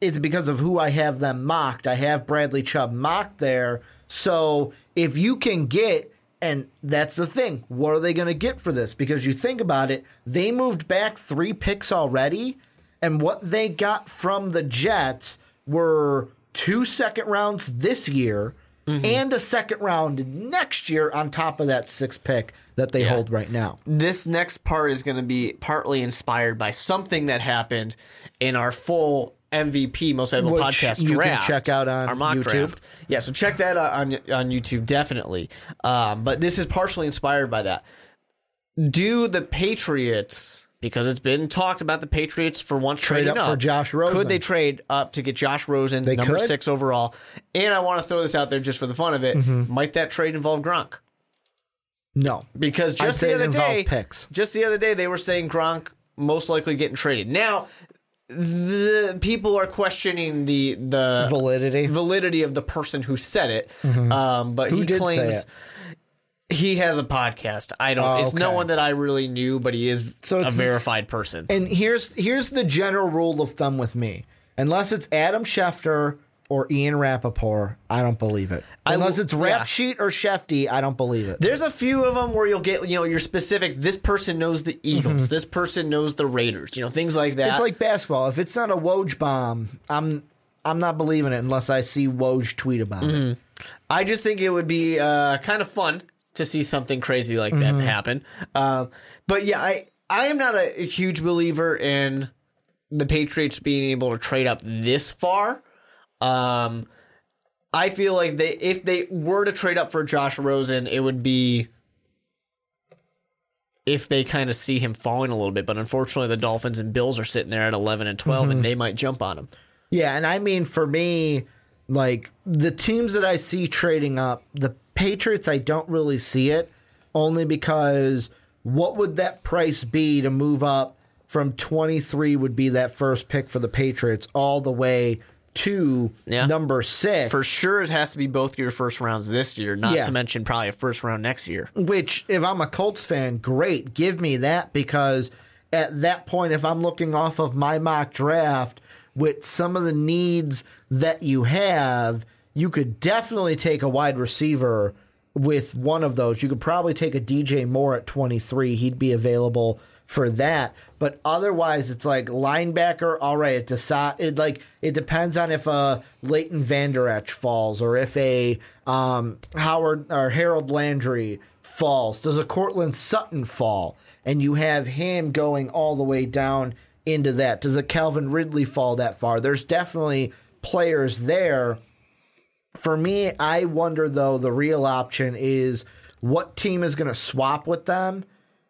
it's because of who I have them mocked. I have Bradley Chubb mocked there. So if you can get, and that's the thing, what are they going to get for this? Because you think about it, they moved back three picks already, and what they got from the Jets were two second rounds this year. And a second round next year on top of that sixth pick that they Yeah. hold right now. this next part is going to be partly inspired by something that happened in our full MVP Most Valuable Which Podcast you can draft. check out on our mock YouTube. draft. Yeah, so check that out on on YouTube definitely. Um, but this is partially inspired by that. Do the Patriots? Because it's been talked about the Patriots for once Trade trading up for Josh Rosen. Could they trade up to get Josh Rosen, They number could. six overall? And I want to throw this out there just for the fun of it. Mm-hmm. Might that trade involve Gronk? No. Because just the other day, picks. just the other day, they were saying Gronk most likely getting traded. Now, the people are questioning the the Validity. validity of the person who said it. Um, but Mm-hmm. Who he claims? He has a podcast. I don't. Oh, It's no one that I really knew, but he is So a verified person. And here's here's the general rule of thumb with me. Unless it's Adam Schefter or Ian Rapoport, I don't believe it. Unless it's Rap yeah. Sheet or Shefty, I don't believe it. There's a few of them where you'll get, you know, you're specific. This person knows the Eagles. This person knows the Raiders. You know, things like that. Mm-hmm. It's like basketball. If it's not a Woj bomb, I'm I'm not believing it unless I see Woj tweet about Mm-hmm. it. I just think it would be uh, kind of fun to see something crazy like that happen. Um, but yeah, I I am not a, a huge believer in the Patriots being able to trade up this far. Um, I feel like they if they were to trade up for Josh Rosen, it would be if they kind of see him falling a little bit. But unfortunately, the Dolphins and Bills are sitting there at eleven and 12 and they might jump on him. Yeah, and I mean for me, like the teams that I see trading up, the Patriots, I don't really see it, only because what would that price be to move up from 23 would be that first pick for the Patriots all the way to Yeah. number six. For sure, it has to be both your first rounds this year, not Yeah. to mention probably a first round next year. Which, if I'm a Colts fan, great. Give me that because at that point, if I'm looking off of my mock draft with some of the needs that you have, you could definitely take a wide receiver with one of those. You could probably take a DJ Moore at 23. He'd be available for that. But otherwise, it's like linebacker. All right, it decide it like it depends on if a Leighton Vander Esch falls or if a um, Howard or Harold Landry falls. Does a Courtland Sutton fall? And you have him going all the way down into that. Does a Calvin Ridley fall that far? There's definitely players there. For me, I wonder though, the real option is what team is going to swap with them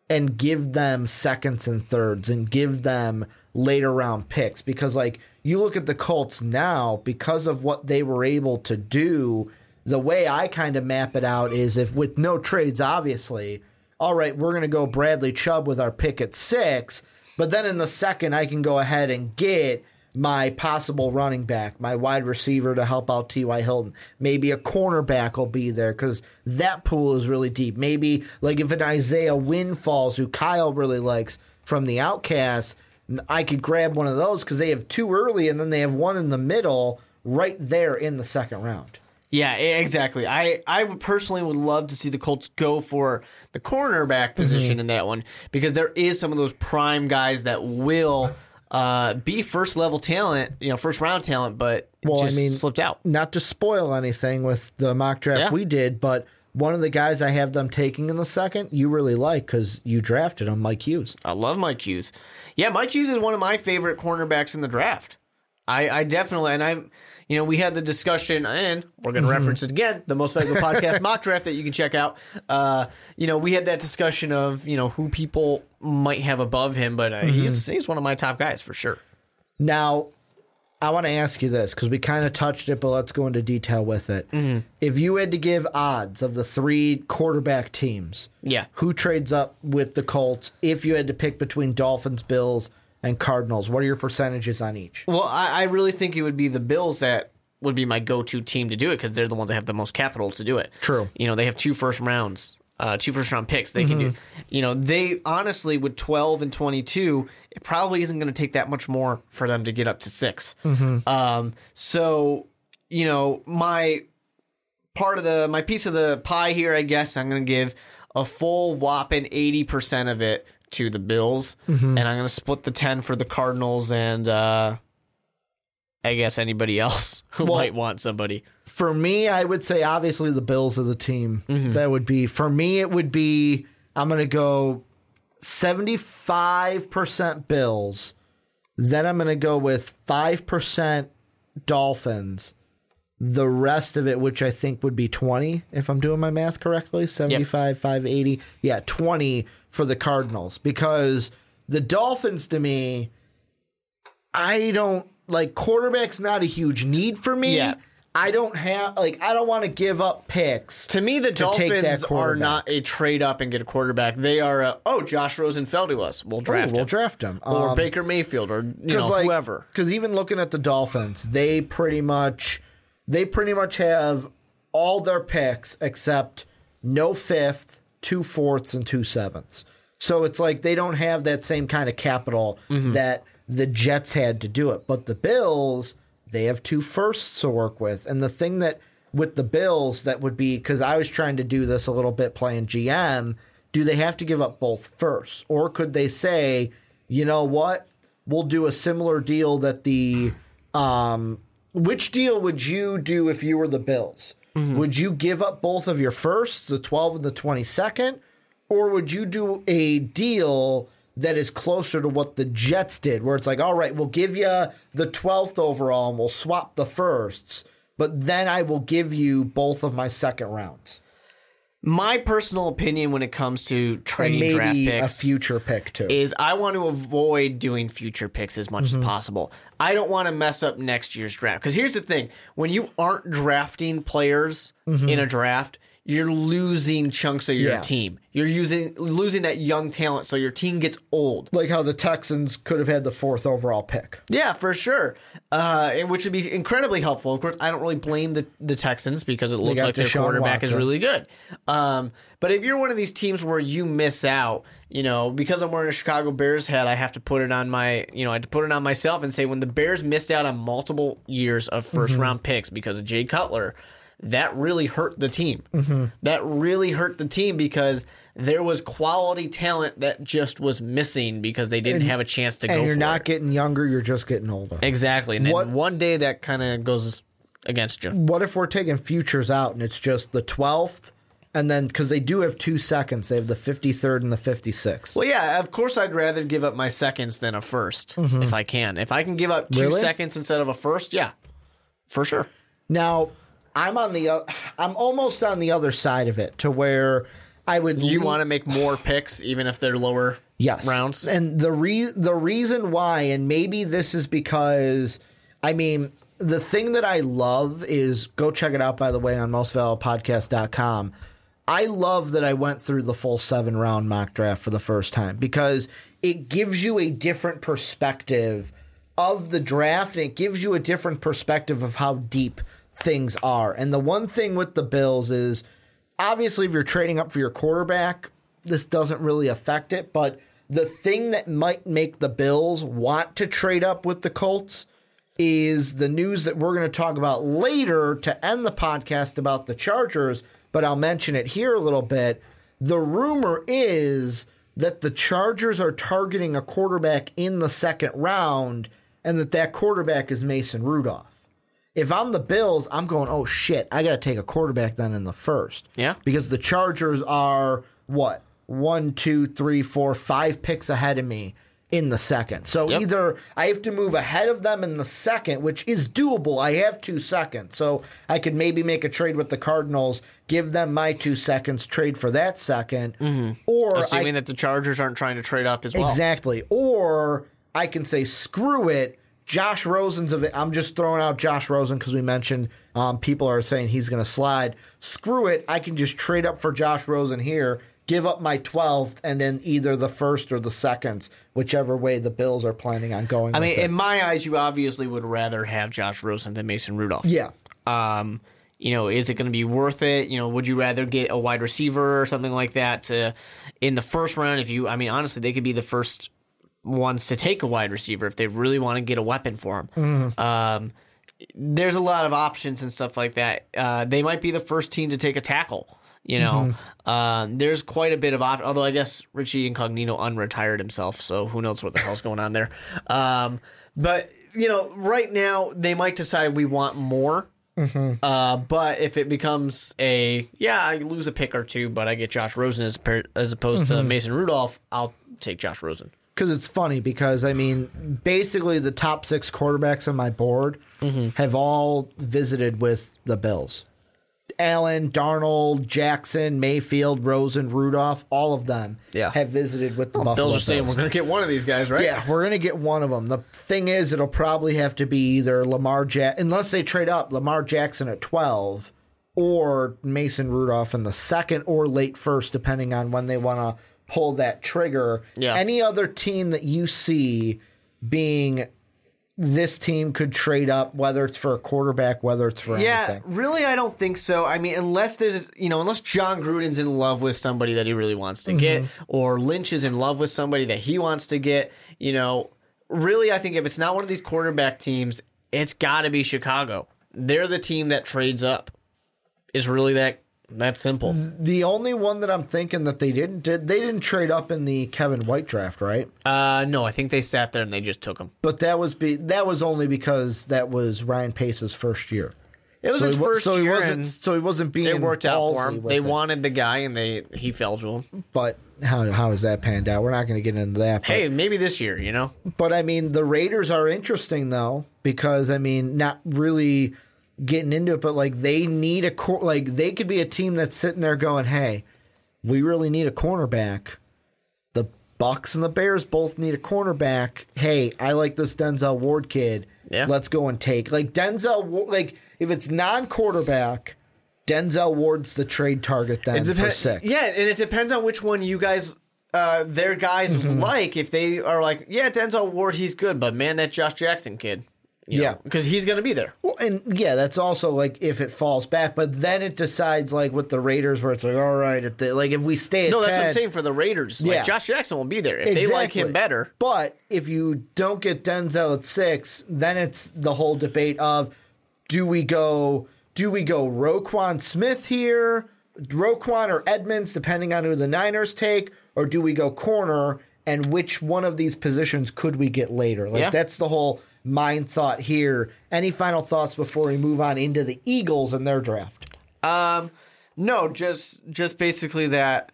and give them seconds and thirds and give them later round picks. Because, like, you look at the Colts now, because of what they were able to do, the way I kind of map it out is if with no trades, obviously, all right, we're going to go Bradley Chubb with our pick at six. But then in the second, I can go ahead and get my possible running back, my wide receiver to help out T.Y. Hilton. Maybe a cornerback will be there because that pool is really deep. Maybe, like, if an Isaiah Wynn falls, who Kyle really likes from the Outcast, I could grab one of those because they have two early and then they have one in the middle right there in the second round. Yeah, exactly. I I personally would love to see the Colts go for the cornerback mm-hmm. position in that one because there is some of those prime guys that will uh, be first level talent, you know, first round talent, but Well, I mean, slipped out. Not to spoil anything with the mock draft Yeah. we did, but one of the guys I have them taking in the second, you really like because you drafted him, Mike Hughes. I love Mike Hughes. Yeah, Mike Hughes is one of my favorite cornerbacks in the draft. I, I definitely, and I'm, you know, we had the discussion, and we're going to reference it again, the most valuable podcast mock draft that you can check out. Uh, you know, we had that discussion of, you know, who people might have above him, but uh, he's he's one of my top guys for sure. Now, I want to ask you this because we kind of touched it, but let's go into detail with it. If you had to give odds of the three quarterback teams, Yeah. who trades up with the Colts if you had to pick between Dolphins, Bills, and Cardinals? What are your percentages on each? Well, I, I really think it would be the Bills that would be my go-to team to do it because they're the ones that have the most capital to do it. True. You know, they have two first rounds, uh, two first round picks. They can do. You know, they honestly with twelve and twenty-two, it probably isn't going to take that much more for them to get up to 6 Um, so you know, my part of the my piece of the pie here, I guess I'm going to give a full whopping eighty percent of it to the Bills, and I'm going to split the ten for the Cardinals and. uh I guess anybody else who Well- might want somebody. For me, I would say obviously the Bills are the team. Mm-hmm. That would be for me. It would be I'm going to go 75 percent Bills. Then I'm going to go with five percent Dolphins. The rest of it, which I think would be 20, if I'm doing my math correctly, 75, 580. Yeah, 20 for the Cardinals. Because the Dolphins, to me, I don't like quarterback's not a huge need for me. Yeah. I don't have like I don't want to give up picks. To me, the to Dolphins are not a trade up and get a quarterback. They are a, oh, Josh Rosen fell to us. We'll draft we'll him. draft him. or Um, Baker Mayfield or you know like, whoever. Because even looking at the Dolphins, they pretty much they pretty much have all their picks except no fifth, two fourths, and two sevenths. So it's like they don't have that same kind of capital Mm-hmm. that the Jets had to do it. But the Bills, they have two firsts to work with. And the thing that with the Bills that would be because I was trying to do this a little bit playing GM, do they have to give up both firsts? Or could they say, you know what? We'll do a similar deal that the um which deal would you do if you were the Bills? Mm-hmm. Would you give up both of your firsts, the 12 and the 22nd? Or would you do a deal that is closer to what the Jets did, where it's like, all right, we'll give you the 12th overall and we'll swap the firsts, but then I will give you both of my second rounds? My personal opinion when it comes to And trading draft maybe a future pick, too. is I want to avoid doing future picks as much Mm-hmm. as possible. I don't want to mess up next year's draft because here's the thing: when you aren't drafting players in a draft, you're losing chunks of your. Yeah. team. You're using losing that young talent, so your team gets old. like how the Texans could have had the fourth overall pick. Yeah, for sure. Uh, and which would be incredibly helpful. Of course, I don't really blame the, the Texans because it looks like their Deshaun quarterback is really good. Um, but if you're one of these teams where you miss out, you know, because I'm wearing a Chicago Bears hat, I have to put it on my, you know, I have to put it on myself and say when the Bears missed out on multiple years of 1st Mm-hmm. round picks because of Jay Cutler, that really hurt the team. Mm-hmm. That really hurt the team because there was quality talent that just was missing because they didn't have a chance to go And you're for not it. getting younger, you're just getting older. Exactly. And then one day that kind of goes against you. what if we're taking futures out and it's just the 12th and then because they do have two seconds they have the 53rd and the 56th Well, yeah, of course I'd rather give up my seconds than a 1st if I can. If I can give up two Mm-hmm. Really? seconds instead of a first, yeah, for sure. now i'm on the i'm almost on the other side of it to where i would You le- want to make more picks even if they're lower yes rounds? and the re- the reason why and maybe this is because i mean the thing that i love is go check it out by the way on mostvaluablepodcast.com I love that I went through the full seven round mock draft for the first time because it gives you a different perspective of the draft and it gives you a different perspective of how deep things are. And the one thing with the Bills is obviously if you're trading up for your quarterback, this doesn't really affect it. But the thing that might make the Bills want to trade up with the Colts is the news that we're going to talk about later to end the podcast about the Chargers, but I'll mention it here a little bit. The rumor is that the Chargers are targeting a quarterback in the second round and that that quarterback is Mason Rudolph. If I'm the Bills, I'm going, oh shit, I got to take a quarterback then in the first. Yeah. Because the Chargers are what? One, two, three, four, five picks ahead of me in the second. So Yep. either I have to move ahead of them in the second, which is doable. I have two seconds. So I could maybe make a trade with the Cardinals, give them my two seconds, trade for that 2nd mm-hmm. Or I Assuming that the Chargers aren't trying to trade up as well. Exactly. Or I can say, screw it. Josh Rosen's of it. I'm just throwing out Josh Rosen because we mentioned um, people are saying he's going to slide. Screw it. I can just trade up for Josh Rosen here, give up my 12th and then either the first or the second, whichever way the Bills are planning on going. I mean, it. in my eyes, you obviously would rather have Josh Rosen than Mason Rudolph. yeah. Um, you know, is it going to be worth it? You know, would you rather get a wide receiver or something like that to in the first round? If you, I mean, honestly, they could be the first ones to take a wide receiver if they really want to get a weapon for him. Mm-hmm. Um, there's a lot of options and stuff like that. Uh, they might be the first team to take a tackle. You know, Mm-hmm. um, there's quite a bit of option. Although I guess Richie Incognito unretired himself, so who knows what the hell's going on there. Um, but you know, right now they might decide we want more. Mm-hmm. Uh, but if it becomes a yeah, I lose a pick or two, but I get Josh Rosen as per, as opposed to Mm-hmm. Mason Rudolph, I'll take Josh Rosen. Because it's funny because I mean, basically the top six quarterbacks on my board Mm-hmm. have all visited with the Bills. Allen, Darnold, Jackson, Mayfield, Rosen, Rudolph, all of them Yeah. have visited with the Buffalo Bills are saying Bills. we're going to get one of these guys, right? Yeah, we're gonna get one of them. The thing is, it'll probably have to be either Lamar Jack, unless they trade up Lamar Jackson at twelve, or Mason Rudolph in the second or late first, depending on when they want to pull that trigger. Yeah. Any other team that you see being this team could trade up, whether it's for a quarterback, whether it's for Yeah, anything. really, I don't think so. I mean, unless there's, you know, unless Jon Gruden's in love with somebody that he really wants to get, mm-hmm. or Lynch is in love with somebody that he wants to get, you know, really, I think if it's not one of these quarterback teams, it's got to be Chicago. They're the team that trades up. It's really that that simple. The only one that I'm thinking that they didn't did they didn't trade up in the Kevin White draft, right? Uh, no, I think they sat there and they just took him. But that was be that was only because that was Ryan Pace's first year. It was so his he, first so he year, wasn't. and So he wasn't being. it worked out for him. They it. wanted the guy, and they he fell to him. but how how is that panned out? We're not going to get into that. But, Hey, maybe this year, you know. but I mean, the Raiders are interesting though because I mean, not really getting into it, but like they need a cor- like they could be a team that's sitting there going, "Hey, we really need a cornerback." The Bucks and the Bears both need a cornerback. Hey, I like this Denzel Ward kid. Yeah. let's go and take like Denzel. Like if it's non-quarterback, Denzel Ward's the trade target then It for six. Yeah, and it depends on which one you guys, uh, their guys Mm-hmm. like. If they are like, yeah, Denzel Ward, he's good, but man, that Josh Jackson kid, Yeah. because he's going to be there. Well, and yeah, that's also like if it falls back, but then it decides like with the Raiders where it's like, all right, if they, like if we stay at No, that's what I'm saying for the Raiders. Yeah. Like Josh Jackson will be there if they like him better. But if you don't get Denzel at six, then it's the whole debate of do we go do we go Roquan Smith here, Roquan or Edmunds, depending on who the Niners take, or do we go corner? And which one of these positions could we get later? Like Yeah. that's the whole mind thought here. Any final thoughts before we move on into the Eagles and their draft? Um, no, just just basically that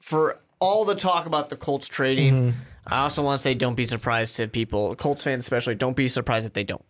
for all the talk about the Colts trading. Mm-hmm. I also want to say, don't be surprised to people, Colts fans especially. Don't be surprised if they don't,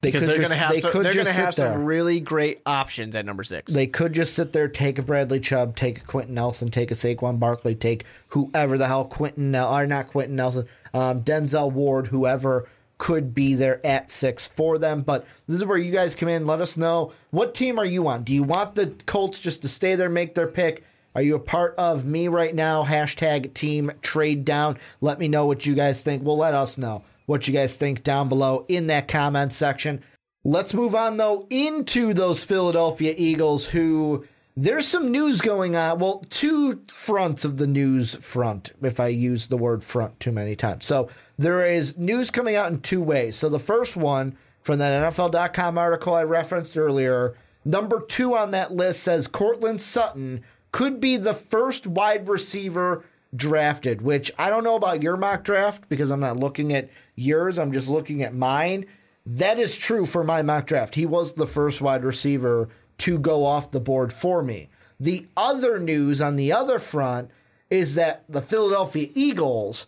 They because could they're going to have they some, they're going to have there. some really great options at number six. They could just sit there, take a Bradley Chubb, take a Quenton Nelson, take a Saquon Barkley, take whoever the hell Quenton or not Quenton Nelson, um, Denzel Ward, whoever could be there at six for them. But this is where you guys come in. Let us know what team are you on. Do you want the Colts just to stay there, make their pick? Are you a part of me right now? Hashtag team trade down. Let me know what you guys think. Well, let us know what you guys think down below in that comment section. Let's move on though into those Philadelphia Eagles who there's some news going on. Well, two fronts of the news front, if I use the word front too many times. So there is news coming out in two ways. So the first one from that NFL.com article I referenced earlier, number two on that list says Courtland Sutton could be the first wide receiver drafted, which I don't know about your mock draft because I'm not looking at yours. I'm just looking at mine. That is true for my mock draft. He was the first wide receiver to go off the board for me. The other news on the other front is that the Philadelphia Eagles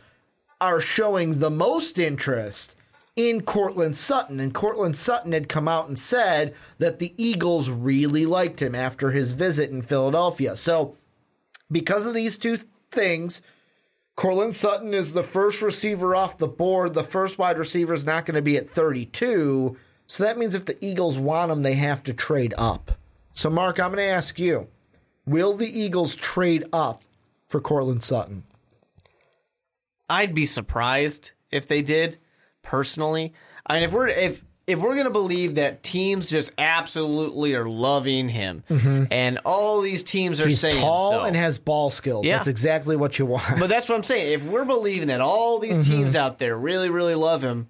are showing the most interest in Courtland Sutton. And Courtland Sutton had come out and said that the Eagles really liked him after his visit in Philadelphia. So, because of these two things, Courtland Sutton is the first receiver off the board. The first wide receiver is not going to be at 32. So that means if the Eagles want him, they have to trade up. So, Mark, I'm going to ask you will the Eagles trade up for Courtland Sutton? I'd be surprised if they did, personally. I mean, if we're if if we're gonna believe that teams just absolutely are loving him, and all these teams are Mm-hmm. He's saying tall so, and has ball skills. Yeah. That's exactly what you want. but that's what I'm saying. If we're believing that all these Mm-hmm. teams out there really, really love him,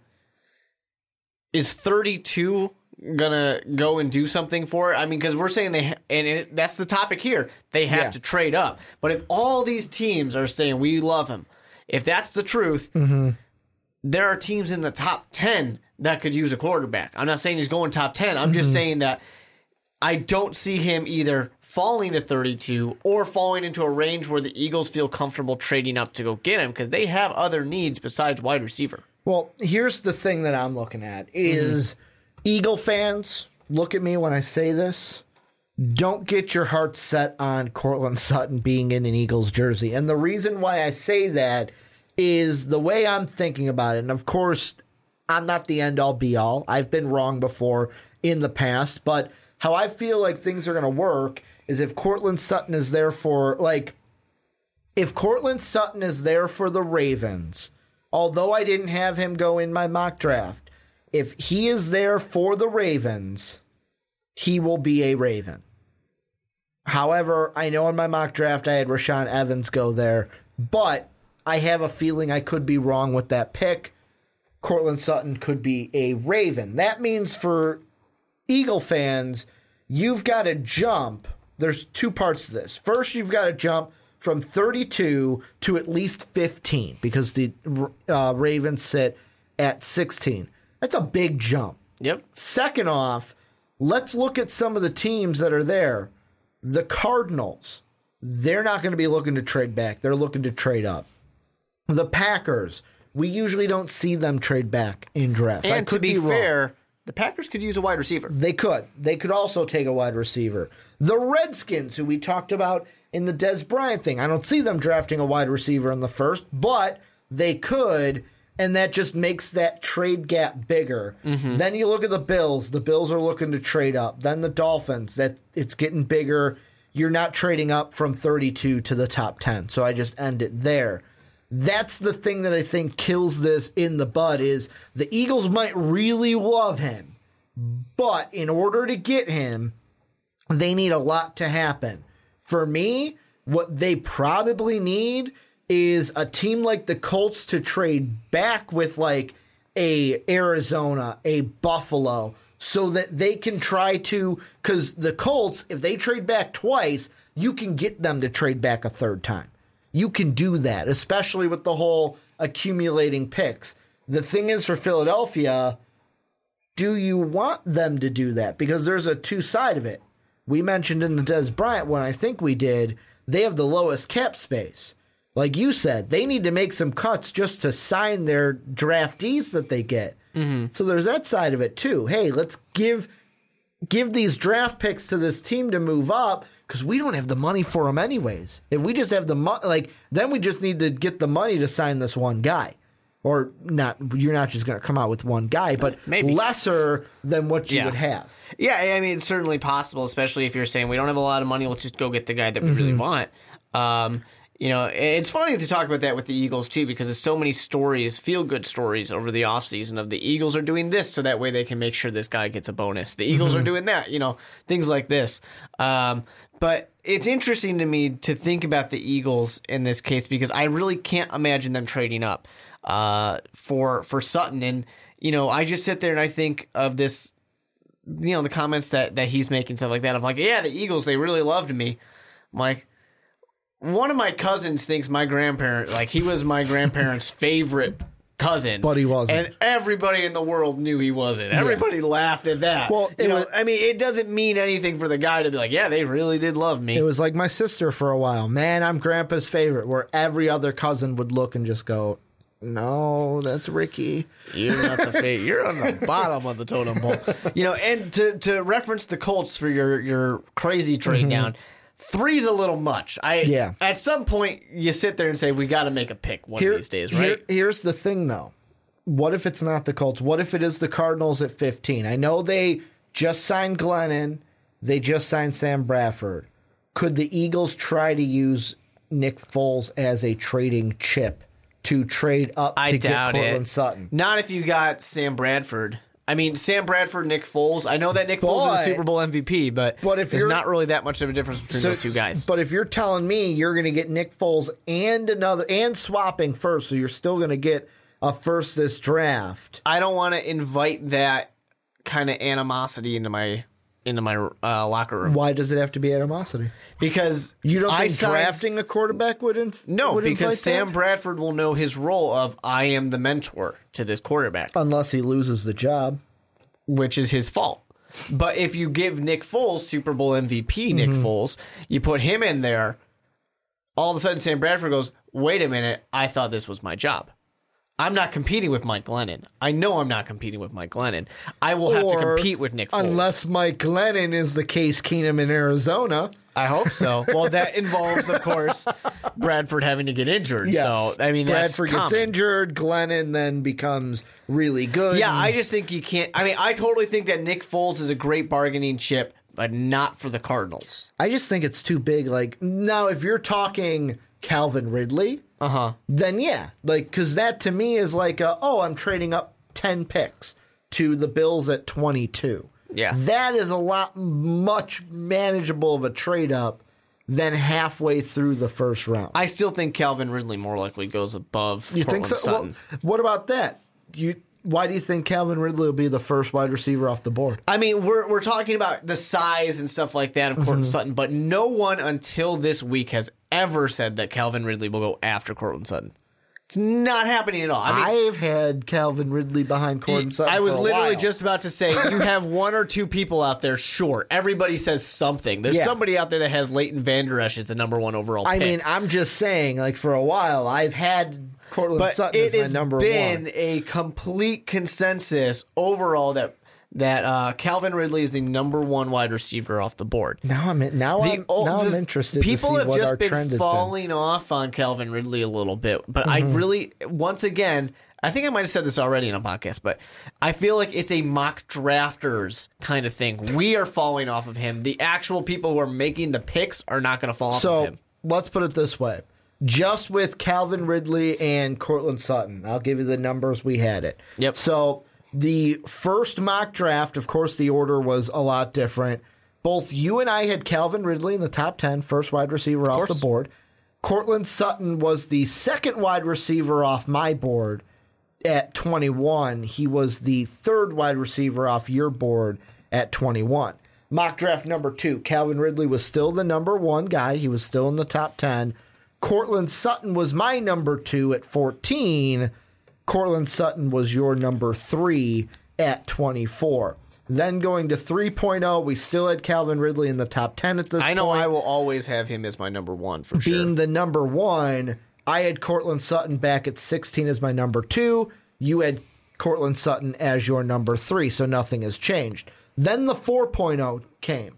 is 32 gonna go and do something for it? I mean, because we're saying they, and it, that's the topic here. They have Yeah. to trade up. But if all these teams are saying we love him, if that's the truth, Mm-hmm. there are teams in the top 10 that could use a quarterback. I'm not saying he's going top 10. I'm Mm-hmm. just saying that I don't see him either falling to 32 or falling into a range where the Eagles feel comfortable trading up to go get him because they have other needs besides wide receiver. Well, here's the thing that I'm looking at is mm-hmm. Eagle fans, look at me when I say this. Don't get your heart set on Courtland Sutton being in an Eagles jersey. And the reason why I say that is the way I'm thinking about it. And of course, I'm not the end all be all. I've been wrong before in the past, but how I feel like things are going to work is if Courtland Sutton is there for like if Courtland Sutton is there for the Ravens, although I didn't have him go in my mock draft, if he is there for the Ravens, he will be a Raven. However, I know in my mock draft I had Rashaan Evans go there, but I have a feeling I could be wrong with that pick. Courtland Sutton could be a Raven. That means for Eagle fans, you've got to jump. There's two parts to this. First, you've got to jump from 32 to at least 15 because the uh, Ravens sit at 16. That's a big jump. Yep. Second off, let's look at some of the teams that are there. The Cardinals, they're not going to be looking to trade back. They're looking to trade up. The Packers, we usually don't see them trade back in drafts. And to could be, fair, the Packers could use a wide receiver. They could. They could also take a wide receiver. The Redskins, who we talked about in the Dez Bryant thing, I don't see them drafting a wide receiver in the first, but they could, and that just makes that trade gap bigger. Mm-hmm. Then you look at the Bills. The Bills are looking to trade up. Then the Dolphins, that it's getting bigger. You're not trading up from 32 to the top 10. So I just end it there that's the thing that I think kills this in the bud is the Eagles might really love him, but in order to get him, they need a lot to happen. For me, what they probably need is a team like the Colts to trade back with like a Arizona, a Buffalo, so that they can try to because the Colts, if they trade back twice, you can get them to trade back a third time. You can do that, especially with the whole accumulating picks. The thing is for Philadelphia, do you want them to do that? Because there's a two side of it. We mentioned in the Dez Bryant one, I think we did, they have the lowest cap space. Like you said, they need to make some cuts just to sign their draftees that they get. Mm-hmm. So there's that side of it too. Hey, let's give give these draft picks to this team to move up because we don't have the money for them anyways. If we just have the money, like then we just need to get the money to sign this one guy, or not. You're not just going to come out with one guy, but Maybe. lesser than what you Yeah. would have. Yeah, I mean, it's certainly possible, especially if you're saying we don't have a lot of money. Let's just go get the guy that we really want. Um, you know, it's funny to talk about that with the Eagles too, because there's so many stories, feel good stories over the offseason of the Eagles are doing this so that way they can make sure this guy gets a bonus. The Eagles are doing that, you know, things like this. Um, but it's interesting to me to think about the Eagles in this case because I really can't imagine them trading up uh, for for Sutton. And you know, I just sit there and I think of this you know the comments that that he's making stuff like that. I'm like, yeah, the Eagles they really loved me. I'm like, one of my cousins thinks my grandparent like he was my grandparents' favorite cousin, But he wasn't. and everybody in the world knew he wasn't. Everybody laughed at that. Well, you know, was- I mean, it doesn't mean anything for the guy to be like, yeah, they really did love me. It was like my sister for a while. Man, I'm Grandpa's favorite. Where every other cousin would look and just go, "No, that's Ricky." You're not the fa- You're on the bottom of the totem pole. You know, and to to reference the Colts for your your crazy trade down, three's a little much. I Mm-hmm. Yeah. At some point, you sit there and say, we got to make a pick one Here- of these days, here- right? here's the thing, though. What if it's not the Colts? What if it is the Cardinals at 15? I know they just signed Glennon. They just signed Sam Bradford. could the Eagles try to use Nick Foles as a trading chip to trade up I to doubt get Courtland it. Sutton? Not if you got Sam Bradford. I mean, Sam Bradford, Nick Foles. I know that Nick Foles is a Super Bowl MVP, but, But if there's you're- not really that much of a difference between those two guys. But if you're telling me you're going to get Nick Foles and another and swapping first, so you're still going to get a first this draft. I don't want to invite that kind of animosity into my into my uh, locker room Why does it have to be animosity? because You don't I think signed- drafting a quarterback would inf- No, would because Sam that? Bradford will know his role of I am the mentor to this quarterback, unless he loses the job. which is his fault. But if you give Nick Foles Super Bowl MVP, Nick Mm-hmm. Foles, you put him in there, all of a sudden Sam Bradford goes, "Wait a minute, I thought this was my job." I'm not competing with Mike Glennon. I know I'm not competing with Mike Glennon. I will have to Or compete with Nick Foles. Unless Mike Glennon is the Case Keenum in Arizona. I hope so. Well, that involves, of course, Bradford having to get injured. So, I mean, that's Bradford gets common. injured. Glennon then becomes really good. Yeah, I just think you can't. I mean, I totally think that Nick Foles is a great bargaining chip, but not for the Cardinals. I just think it's too big. Like now, if you're talking Calvin Ridley, Uh huh. then yeah, like because that to me is like, a, oh, I'm trading up ten picks to the Bills at 22. Yeah. that is a lot much manageable of a trade up than halfway through the first round. I still think Calvin Ridley more likely goes above. you think so? Well, what about that? You why do you think Calvin Ridley will be the first wide receiver off the board? I mean, we're we're talking about the size and stuff like that of Courtland Mm-hmm. Sutton, but no one until this week has ever said that Calvin Ridley will go after Courtland Sutton. It's not happening at all. I mean, I've had Calvin Ridley behind Courtland Sutton. I was literally while. just about to say you have one or two people out there. Sure, everybody says something. There's Yeah. somebody out there that has Leighton Vander Esch as the number one overall. I pick. mean, I'm just saying, like for a while, I've had Courtland but Sutton it as has been one. a complete consensus overall that that uh, Calvin Ridley is the number one wide receiver off the board. Now I'm in, now I'm ol- now I'm interested. People to see have what just our been trend has been. falling off on Calvin Ridley a little bit, but Mm-hmm. I really, once again, I think I might have said this already in a podcast, but I feel like it's a mock drafters kind of thing. We are falling off of him. The actual people who are making the picks are not going to fall off of So him. let's put it this way: just with Calvin Ridley and Courtland Sutton, I'll give you the numbers we had it. Yep. So the first mock draft, of course, the order was a lot different. Both you and I had Calvin Ridley in the top 10, first wide receiver off the board. Cortland Sutton was the second wide receiver off my board at 21. He was the third wide receiver off your board at 21. Mock draft number two, Calvin Ridley was still the number one guy. He was still in the top 10. Courtland Sutton was my number two at 14. Courtland Sutton was your number three at 24. Then going to 3.0, we still had Calvin Ridley in the top 10 at this I know point I will always have him as my number one for being sure. Being the number one, I had Courtland Sutton back at 16 as my number two. You had Courtland Sutton as your number three, so nothing has changed. Then the 4.0 came.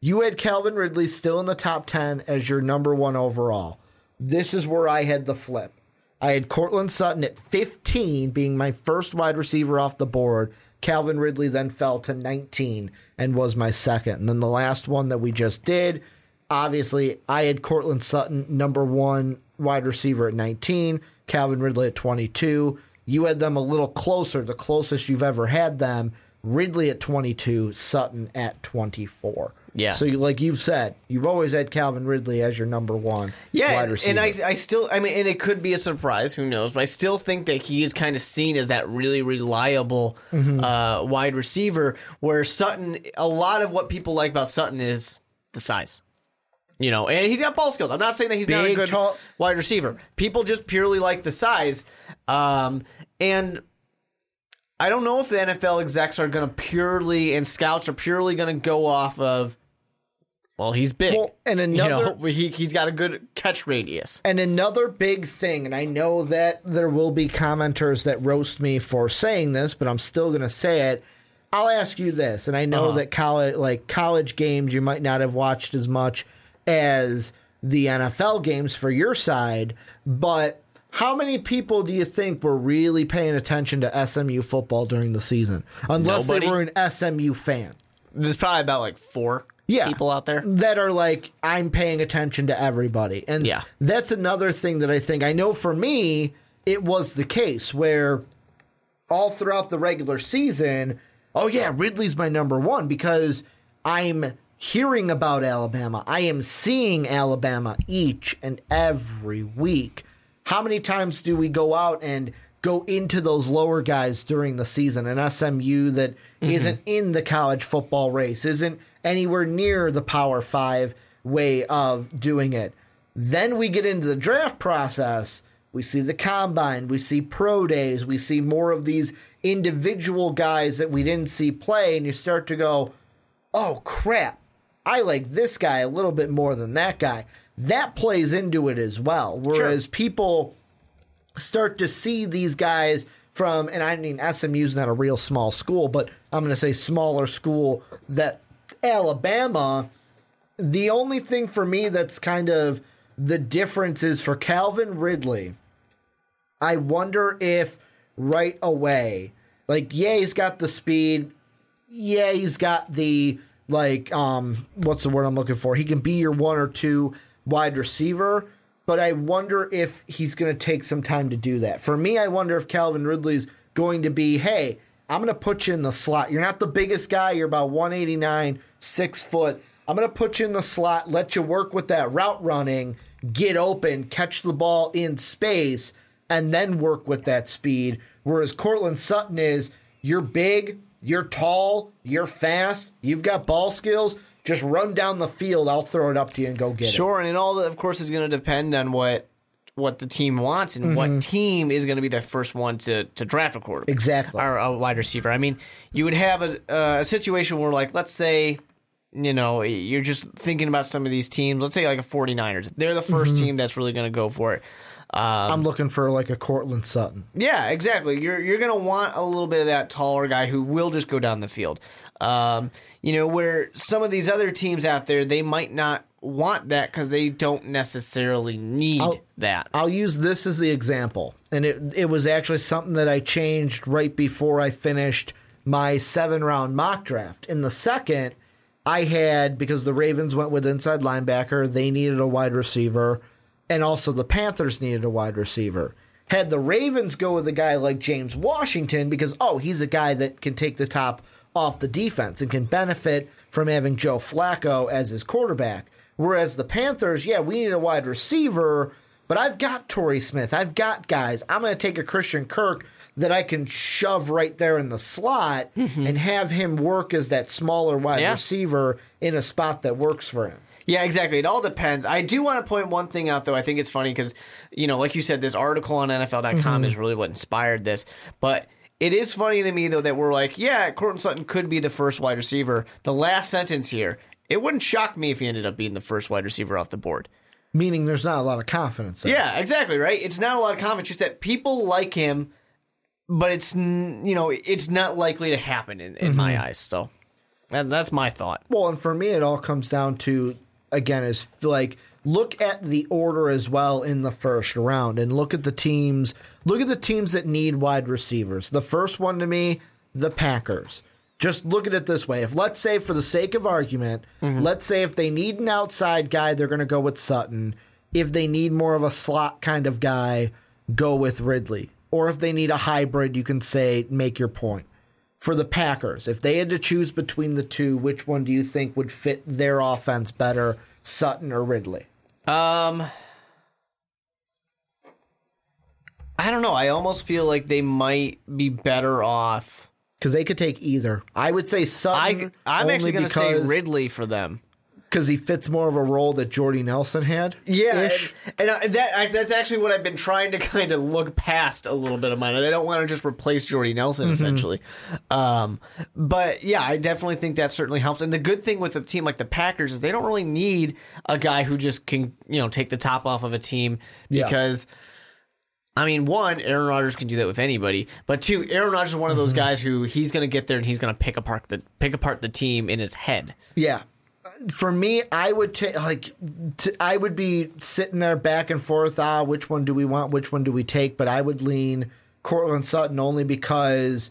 You had Calvin Ridley still in the top 10 as your number one overall. This is where I had the flip. I had Courtland Sutton at 15 being my first wide receiver off the board. Calvin Ridley then fell to 19 and was my second. And then the last one that we just did, obviously, I had Courtland Sutton, number one wide receiver at 19, Calvin Ridley at 22. You had them a little closer, the closest you've ever had them. Ridley at 22, Sutton at 24. Yeah. So, you, like you've said, you've always had Calvin Ridley as your number one Yeah, wide receiver. and I, I still, I mean, and it could be a surprise. Who knows? But I still think that he is kind of seen as that really reliable Mm-hmm. uh, wide receiver. Where Sutton, a lot of what people like about Sutton is the size. You know, and he's got ball skills. I'm not saying that he's not a good tall- wide receiver. People just purely like the size, um, and I don't know if the NFL execs are going to purely and scouts are purely going to go off of. Well, he's big. Well, and you another- know, he he's got a good catch radius. And another big thing, and I know that there will be commenters that roast me for saying this, but I'm still going to say it. I'll ask you this, and I know uh-huh. that college, like college games, you might not have watched as much as the NFL games for your side, but how many people do you think were really paying attention to SMU football during the season? Unless Nobody. they were an SMU fan. There's probably about like four. Yeah, people out there. that are like I'm paying attention to everybody, and Yeah. that's another thing that I think I know for me it was the case where all throughout the regular season, oh yeah, Ridley's my number one because I'm hearing about Alabama. I am seeing Alabama each and every week. How many times do we go out and go into those lower guys during the season? An SMU that mm-hmm. not in the college football race, isn't anywhere near the Power Five way of doing it. Then we get into the draft process. We see the combine, we see pro days, we see more of these individual guys that we didn't see play, and you start to go, oh crap, I like this guy a little bit more than that guy. That plays into it as well. Whereas people start to see these guys from, and I mean, SMU's not a real small school, but I'm going to say smaller school that Alabama, the only thing for me that's kind of the difference is for Calvin Ridley. I wonder if right away, like, yeah, he's got the speed. Yeah, he's got the, like, um, what's the word I'm looking for? He can be your one or two wide receiver, but I wonder if he's going to take some time to do that. For me, I wonder if Calvin Ridley's going to be, hey, I'm going to put you in the slot. You're not the biggest guy. You're about 189, six foot. I'm going to put you in the slot, let you work with that route running, get open, catch the ball in space, and then work with that speed. Whereas Courtland Sutton is, you're big, you're tall, you're fast, you've got ball skills. Just run down the field. I'll throw it up to you and go get it. Sure, and all of course is going to depend on what what the team wants and what team is going to be the first one to to draft a quarterback. Exactly. Or a wide receiver. I mean, you would have a a situation where like let's say you know, you're just thinking about some of these teams. Let's say like a 49ers. They're the 1st team that's really going to go for it. Um, I'm looking for like a Courtland Sutton. Yeah, exactly. You're you're gonna want a little bit of that taller guy who will just go down the field. Um, you know, where some of these other teams out there, they might not want that because they don't necessarily need I'll- that. I'll use this as the example, and it it was actually something that I changed right before I finished my seven round mock draft. In the second, I had because the Ravens went with inside linebacker, they needed a wide receiver, and also the Panthers needed a wide receiver. Had the Ravens go with a guy like James Washington because oh he's a guy that can take the top off the defense and can benefit from having Joe Flacco as his quarterback. Whereas the Panthers, yeah, we need a wide receiver, but I've got Torrey Smith. I've got guys. I'm going to take a Christian Kirk that I can shove right there in the slot mm-hmm. and have him work as that smaller wide Yeah. receiver in a spot that works for him. Yeah, exactly. It all depends. I do want to point one thing out, though. I think it's funny because, you know, like you said, this article on NFL.com is mm-hmm. really what inspired this. But it is funny to me, though, that we're like, yeah, Courtland Sutton could be the first wide receiver. The last sentence here, it wouldn't shock me if he ended up being the first wide receiver off the board. Meaning there's not a lot of confidence there. Yeah, exactly, right? It's not a lot of confidence, just that people like him, but it's, you know, it's not likely to happen in, in my mm-hmm. eyes. So, and that's my thought. Well, and for me, it all comes down to again is like look at the order as well in the first round, and look at the teams. Look at the teams that need wide receivers. The first one to me, the Packers. Just look at it this way: if let's say, for the sake of argument, let's say if they need an outside guy, they're going to go with Sutton. If they need more of a slot kind of guy, go with Ridley. Or if they need a hybrid, you can say make your point for the Packers, if they had to choose between the two, which one do you think would fit their offense better, Sutton or Ridley? Um, I don't know. I almost feel like they might be better off. Because they could take either. I would say I Sutton. I'm actually going to say Ridley for them. because he fits more of a role that Jordy Nelson had. Yeah, and, and I, that I, that's actually what I've been trying to kind of look past a little bit of mine. I don't want to just replace Jordy Nelson essentially, um, but yeah, I definitely think that certainly helps. And the good thing with a team like the Packers is they don't really need a guy who just can you know take the top off of a team Yeah. I mean, one, Aaron Rodgers can do that with anybody, but two, Aaron Rodgers is one of those guys who he's going to get there and he's going to pick apart the pick apart the team in his head. Yeah. For me, I would take like t- I would be sitting there back and forth. Ah, which one do we want? Which one do we take? But I would lean Courtland Sutton only because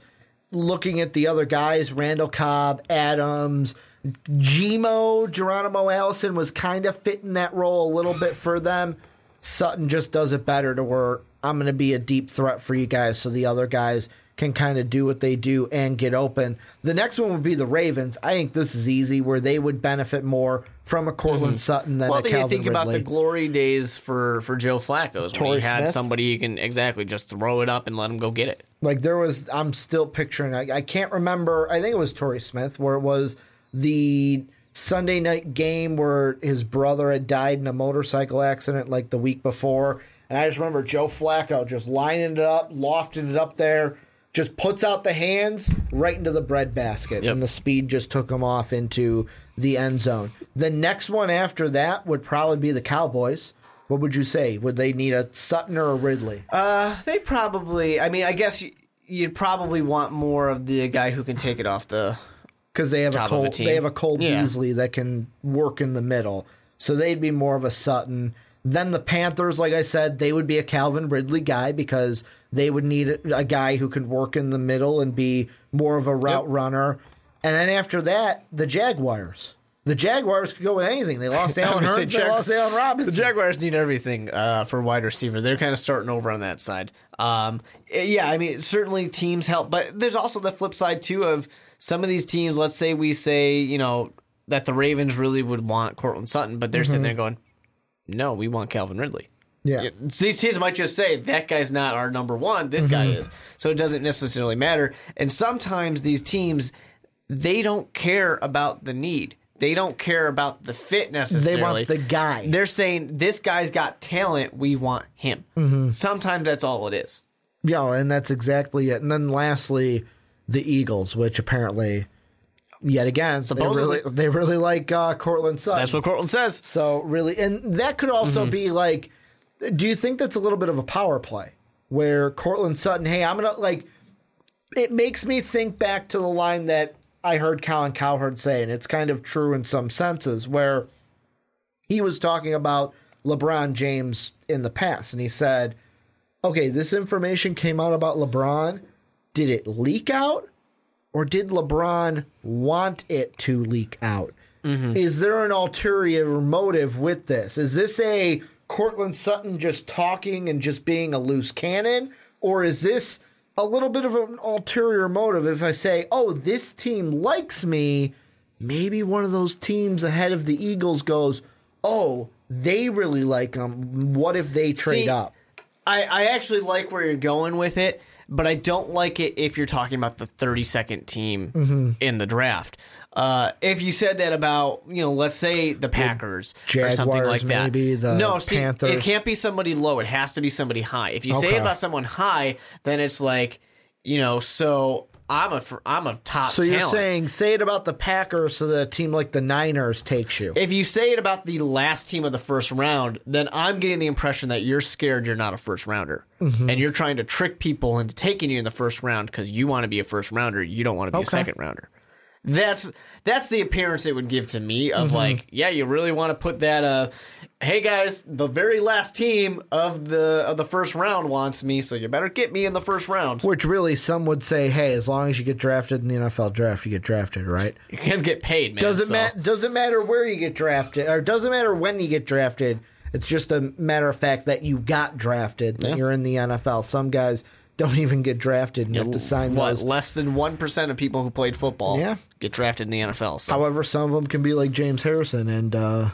looking at the other guys, Randall Cobb, Adams, Gmo, Geronimo Allison was kind of fitting that role a little bit for them. Sutton just does it better to where I'm going to be a deep threat for you guys so the other guys can kind of do what they do and get open. The next one would be the Ravens. I think this is easy where they would benefit more from a Courtland mm-hmm. Sutton than Well, a you Calvin think about the glory days for for Joe Flacco's when he had Smith? somebody you can exactly just throw it up and let him go get it. like there was i'm still picturing I, I can't remember i think it was Torrey smith where it was the sunday night game where his brother had died in a motorcycle accident like the week before and i just remember joe flacco just lining it up lofting it up there just puts out the hands right into the bread basket Yep. and the speed just took him off into the end zone the next one after that would probably be the cowboys what would you say would they need a sutton or a ridley Uh, they probably. I mean, I guess you, you'd probably want more of the guy who can take it off the. because they have a top of a Cole, team. they have a Cole Yeah. Beasley that can work in the middle, so they'd be more of a Sutton. Then the Panthers, like I said, they would be a Calvin Ridley guy because they would need a, a guy who can work in the middle and be more of a route Yep. runner. And then after that, the Jaguars. The Jaguars could go with anything. They lost Allen Hurns. say They lost Allen Robinson. The Jaguars need everything uh, for wide receiver. They're kind of starting over on that side. Um, yeah, I mean, certainly teams help, but there's also the flip side too of some of these teams. Let's say we say you know that the Ravens really would want Courtland Sutton, but they're sitting there going, "No, we want Calvin Ridley." yeah. These teams might just say that guy's not our number one. This guy Mm-hmm. is, so it doesn't necessarily matter. And sometimes these teams, they don't care about the need. They don't care about the fit necessarily. They want the guy. They're saying this guy's got talent. We want him. Mm-hmm. Sometimes that's all it is. Yeah, and that's exactly it. And then lastly, the Eagles, which apparently, yet again, they really, they really like uh, Courtland Sutton. That's what Courtland says. So really, and that could also Mm-hmm. be like, do you think that's a little bit of a power play where Courtland Sutton, hey, I'm gonna like, it makes me think back to the line that I heard Colin Cowherd say, and it's kind of true in some senses, where he was talking about LeBron James in the past, and he said, okay, this information came out about LeBron. Did it leak out? Or did LeBron want it to leak out? Mm-hmm. Is there an ulterior motive with this? Is this a Courtland Sutton just talking and just being a loose cannon? Or is this a little bit of an ulterior motive if I say, oh, this team likes me? Maybe one of those teams ahead of the Eagles goes, oh, they really like him. What if they trade See, up? I, I actually like where you're going with it, but I don't like it if you're talking about the 32nd team Mm-hmm. in the draft. Uh, if you said that about, you know, let's say the Packers or something like that. maybe, the no, see, Panthers. it can't be somebody low. It has to be somebody high. If you say Okay. it about someone high, then it's like, you know, so I'm a I'm a top So you're saying, say it about the Packers so that a team like the Niners takes you. if you say it about the last team of the first round, then I'm getting the impression that you're scared you're not a first rounder. Mm-hmm. And you're trying to trick people into taking you in the first round because you want to be a first rounder. You don't want to be a second rounder. That's that's the appearance it would give to me of Mm-hmm. like, yeah, you really want to put that uh hey guys, the very last team of the of the first round wants me, so you better get me in the first round. Which really, some would say, hey, as long as you get drafted in the NFL draft, you get drafted, right? You can get paid, man. Doesn't so. matter. Doesn't matter where you get drafted, or doesn't matter when you get drafted. It's just a matter of fact that you got drafted. That you're in the NFL. Some guys don't even get drafted and you have to sign what, those. less than one percent of people who played football Yeah. Get drafted in the NFL. So However, some of them can be like James Harrison and uh,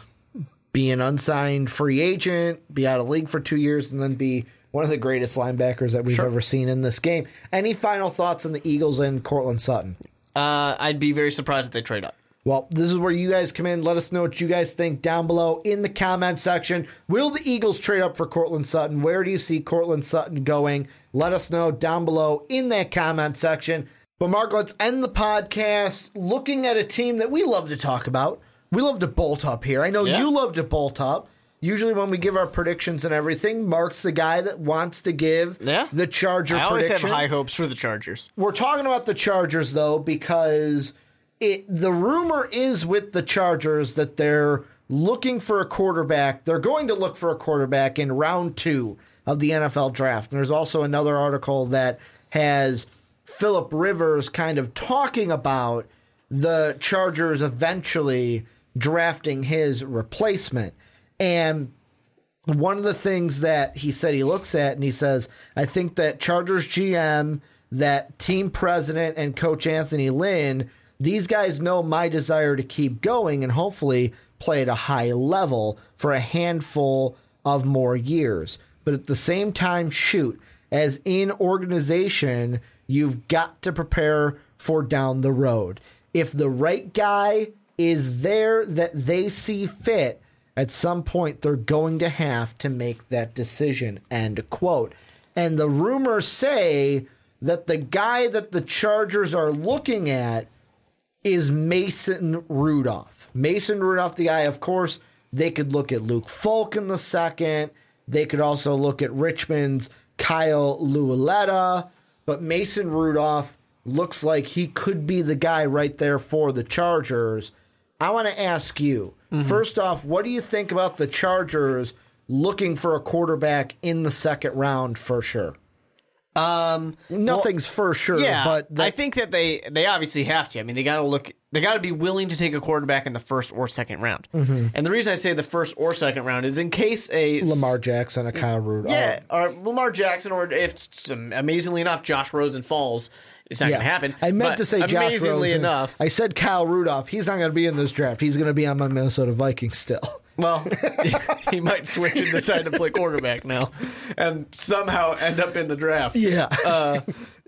be an unsigned free agent, be out of league for two years, and then be one of the greatest linebackers that we've ever seen in this game. Any final thoughts on the Eagles and Courtland Sutton? Uh, I'd be very surprised if they trade up. Well, this is where you guys come in. Let us know what you guys think down below in the comment section. Will the Eagles trade up for Courtland Sutton? Where do you see Courtland Sutton going? Let us know down below in that comment section. But, Mark, let's end the podcast looking at a team that we love to talk about. We love to bolt up here. I know Yeah. you love to bolt up. Usually, when we give our predictions and everything, Mark's the guy that wants to give Yeah. the Charger I always prediction have high hopes for the Chargers. we're talking about the Chargers though because it the rumor is with the Chargers that they're looking for a quarterback. They're going to look for a quarterback in round 2 of the NFL draft. And there's also another article that has Philip Rivers kind of talking about the Chargers eventually drafting his replacement. And one of the things that he said he looks at and he says, I think that Chargers GM, that team president, and coach Anthony Lynn, these guys know my desire to keep going and hopefully play at a high level for a handful of more years. But at the same time, shoot, as in organization, you've got to prepare for down the road. If the right guy is there that they see fit, at some point they're going to have to make that decision. End quote. And the rumors say that the guy that the Chargers are looking at is Mason Rudolph. Mason Rudolph, the guy, of course, they could look at Luke Falk in the second. They could also look at Richmond's Kyle Lauletta. But Mason Rudolph looks like he could be the guy right there for the Chargers. I want to ask you mm-hmm. first off, what do you think about the Chargers looking for a quarterback in the second round for sure? Um, Nothing's for sure, yeah, but I think that they they obviously have to. I mean, they got to look. They got to be willing to take a quarterback in the first or second round. Mm-hmm. And the reason I say the first or second round is in case a Lamar Jackson, a Kyle Rudolph. yeah, or Lamar Jackson, or if amazingly enough Josh Rosen falls, it's not going to happen. I meant to say Josh amazingly Rosen. enough. I said Kyle Rudolph. He's not going to be in this draft. He's going to be on my Minnesota Vikings still. Well, he might switch and decide to play quarterback now, and somehow end up in the draft. Yeah. uh,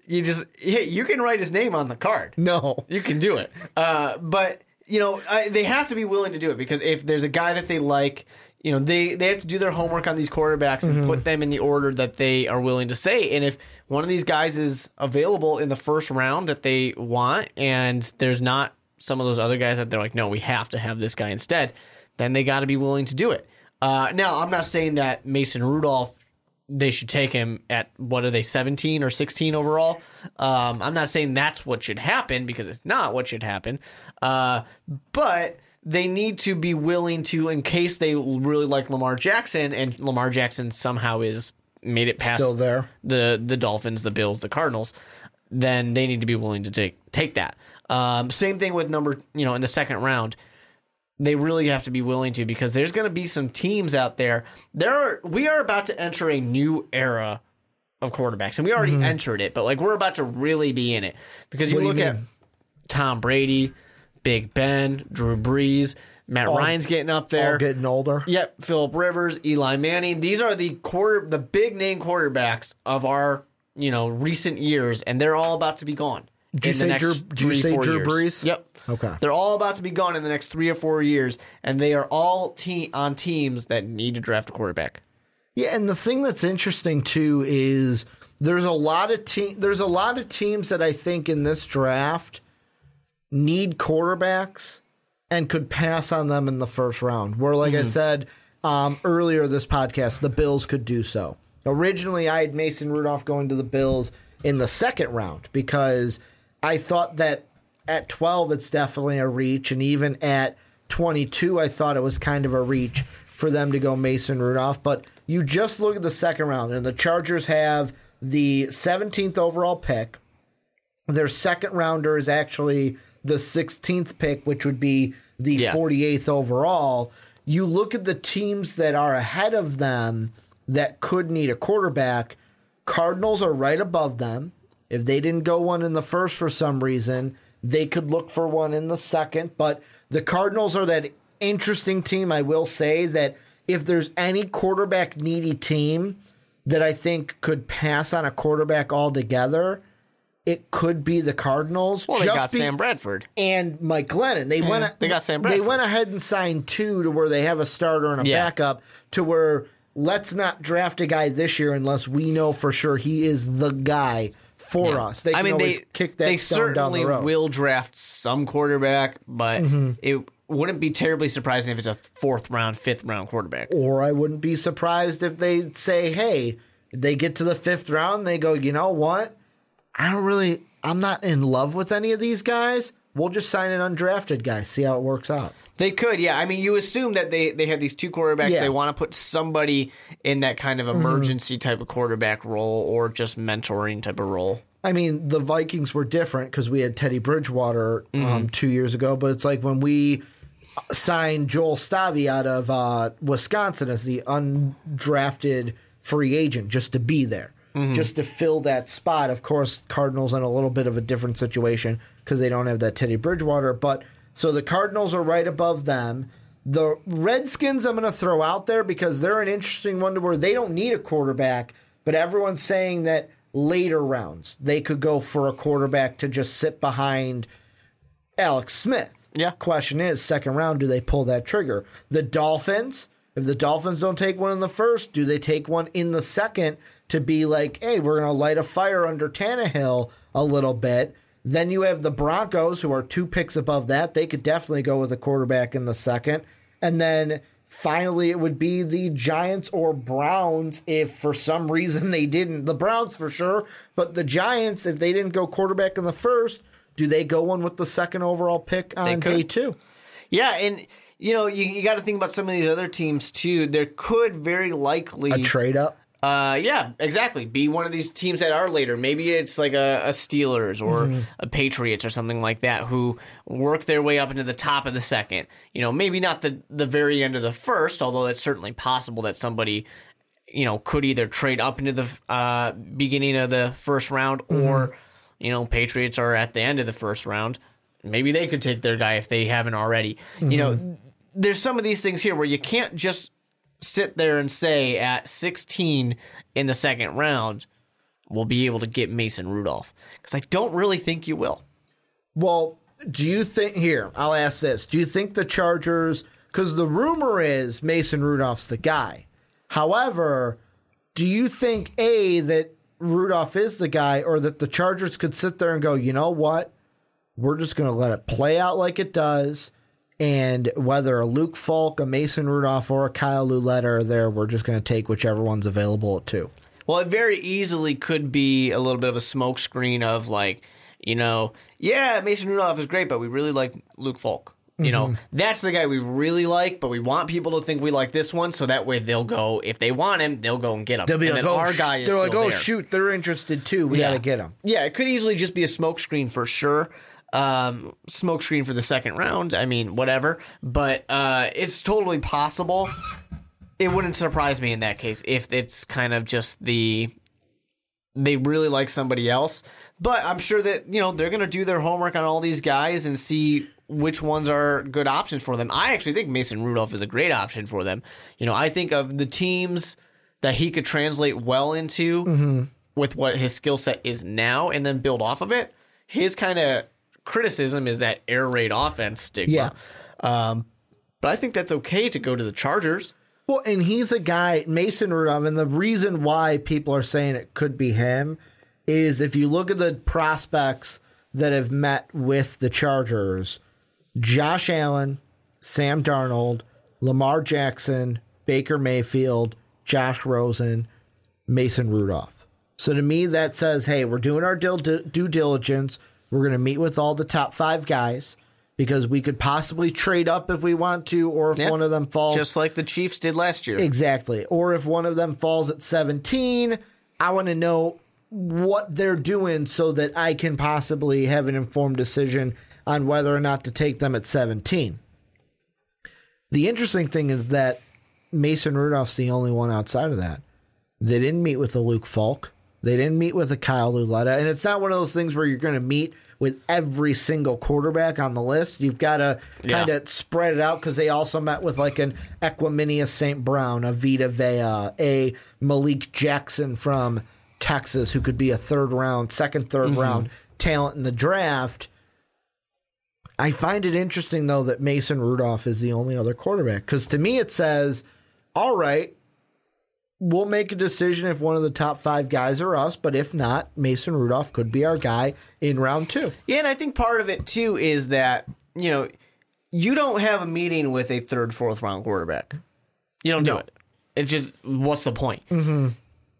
you just hey, you can write his name on the card. No. You can do it. Uh, but you know, I, they have to be willing to do it because if there's a guy that they like, you know, they they have to do their homework on these quarterbacks and Mm-hmm. put them in the order that they are willing to say. And if one of these guys is available in the first round that they want, and there's not some of those other guys that they're like, no, we have to have this guy instead, then they got to be willing to do it. Uh, now, I'm not saying that Mason Rudolph they should take him at what are they 17 or 16 overall um, i'm not saying that's what should happen because it's not what should happen uh, but they need to be willing to in case they really like lamar jackson and lamar jackson somehow is made it past Still there. the the dolphins the bills the cardinals then they need to be willing to take take that um, same thing with number you know in the second round they really have to be willing to because there's going to be some teams out there. There are we are about to enter a new era of quarterbacks, and we already entered it, but like we're about to really be in it because you Mm-hmm. What look you at? Tom Brady, Big Ben, Drew Brees, Matt Ryan's getting up there. All getting older. Yep, Philip Rivers, Eli Manning. These are the quarter, the big name quarterbacks of our you know recent years, and they're all about to be gone. Did you say Drew- did you say Drew years. Brees? Yep. Okay. They're all about to be gone in the next three or four years, and they are all te- on teams that need to draft a quarterback. Yeah, and the thing that's interesting too is there's a lot of te- there's a lot of teams that I think in this draft need quarterbacks and could pass on them in the first round. Where, like I said um, earlier this podcast, the Bills could do so. Originally, I had Mason Rudolph going to the Bills in the second round because I thought that at 12 it's definitely a reach, and even at 22, I thought it was kind of a reach for them to go Mason Rudolph. But you just look at the second round, and the Chargers have the 17th overall pick. Their second rounder is actually the 16th pick, which would be the Yeah. 48th overall. You look at the teams that are ahead of them that could need a quarterback. Cardinals are right above them. If they didn't go one in the first for some reason, they could look for one in the second. But the Cardinals are that interesting team, I will say, that if there's any quarterback needy team that I think could pass on a quarterback altogether, it could be the Cardinals. Well, they Just got be- Sam Bradford. and Mike Glennon. They went. they got Sam They went ahead and signed two to where they have a starter and a Yeah. backup. To where let's not draft a guy this year unless we know for sure he is the guy for Yeah. us. They can I mean, they kick that they the certainly road. Mm-hmm. will draft some quarterback, but it wouldn't be terribly surprising if it's a fourth round, fifth round quarterback. Or I wouldn't be surprised if they say, "Hey, they get to the fifth round, and they go, you know what? I don't really. I'm not in love with any of these guys. We'll just sign an undrafted guy. See how it works out." They could, yeah. I mean, you assume that they they have these two quarterbacks. Yeah. They want to put somebody in that kind of emergency type of quarterback role or just mentoring type of role. I mean, the Vikings were different because we had Teddy Bridgewater um, two years ago, but it's like when we signed Joel Stave out of uh, Wisconsin as the undrafted free agent just to be there, just to fill that spot. Of course, Cardinals in a little bit of a different situation because they don't have that Teddy Bridgewater. But so the Cardinals are right above them. The Redskins, I'm going to throw out there because they're an interesting one to where they don't need a quarterback, but everyone's saying that later rounds they could go for a quarterback to just sit behind Alex Smith. Yeah. Question is, second round, do they pull that trigger? The Dolphins, if the Dolphins don't take one in the first, do they take one in the second to be like, hey, we're going to light a fire under Tannehill a little bit? Then you have the Broncos, who are two picks above that. They could definitely go with a quarterback in the second. And then finally, it would be the Giants or Browns if for some reason they didn't. The Browns for sure, but the Giants, if they didn't go quarterback in the first, do they go one with the second overall pick on day two? Yeah, and you know you, you got to think about some of these other teams too. There could very likely A trade up? Uh, yeah, exactly. Be one of these teams that are later. Maybe it's like a, a Steelers or Mm-hmm. a Patriots or something like that who work their way up into the top of the second. You know, maybe not the the very end of the first, although it's certainly possible that somebody, you know, could either trade up into the uh, beginning of the first round Mm-hmm. or, you know, Patriots are at the end of the first round. Maybe they could take their guy if they haven't already. You Mm-hmm. know, there's some of these things here where you can't just sit there and say at 16 in the second round, we'll be able to get Mason Rudolph. Because I don't really think you will. Well, do you think here? I'll ask this: Do you think the Chargers? Because the rumor is Mason Rudolph's the guy. However, do you think a that Rudolph is the guy, or that the Chargers could sit there and go, you know what? We're just going to let it play out like it does. And whether a Luke Falk, a Mason Rudolph, or a Kyle Lauletta are there, we're just going to take whichever one's available at two. Well, it very easily could be a little bit of a smokescreen of like, you know, yeah, Mason Rudolph is great, but we really like Luke Falk. You know, mm-hmm. that's the guy we really like, but we want people to think we like this one, so that way they'll go if they want him, they'll go and get him. They'll be and like, oh, our guy is they're like, oh there. shoot, they're interested too. We got to get him. Yeah, it could easily just be a smokescreen for sure. Um, smokescreen for the second round. I mean, whatever. But uh, it's totally possible. It wouldn't surprise me in that case if it's kind of just the they really like somebody else. But I'm sure that you know they're going to do their homework on all these guys and see which ones are good options for them. I actually think Mason Rudolph is a great option for them. You know, I think of the teams that he could translate well into with what his skill set is now and then build off of it. His kind of criticism is that air raid offense stigma. Yeah. Um, but I think that's okay to go to the Chargers. Well, and he's a guy, Mason Rudolph, and the reason why people are saying it could be him is if you look at the prospects that have met with the Chargers, Josh Allen, Sam Darnold, Lamar Jackson, Baker Mayfield, Josh Rosen, Mason Rudolph. So to me, that says, hey, we're doing our due diligence. We're going to meet with all the top five guys because we could possibly trade up if we want to, or if one of them falls Just like the Chiefs did last year. Exactly. Or if one of them falls at 17, I want to know what they're doing so that I can possibly have an informed decision on whether or not to take them at 17. The interesting thing is that Mason Rudolph's the only one outside of that. They didn't meet with the Luke Falk. They didn't meet with a Kyle Lauletta. And it's not one of those things where you're going to meet with every single quarterback on the list. You've got to kind of spread it out because they also met with like an Equanimeous St. Brown, a Vita Vea, a Malik Jackson from Texas, who could be a third round, second, 3rd mm-hmm. round talent in the draft. I find it interesting though that Mason Rudolph is the only other quarterback because to me it says, all right, we'll make a decision if one of the top five guys are us, but if not, Mason Rudolph could be our guy in round two. Yeah, and I think part of it too is that you know you don't have a meeting with a third, fourth round quarterback. You don't do No. it. It's just what's the point? Mm-hmm.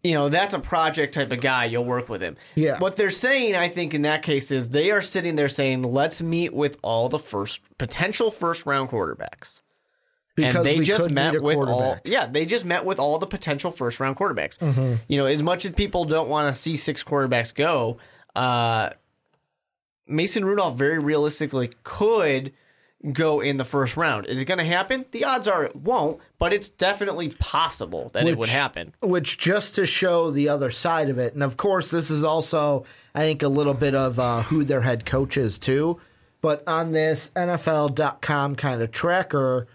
You know that's a project type of guy. You'll work with him. Yeah. What they're saying, I think, in that case is they are sitting there saying, "Let's meet with all the first potential first round quarterbacks." Because and they just met with all. Mm-hmm. yeah they just met with all the potential first round quarterbacks you know as much as people don't want to see six quarterbacks go uh, Mason Rudolph very realistically could go in the first round. Is it going to happen? The odds are it won't, but it's definitely possible that it would happen. Which just to show the other side of it, and of course, this is also, I think, a little bit of uh, who their head coach is too. But on this NFL.com kind of tracker,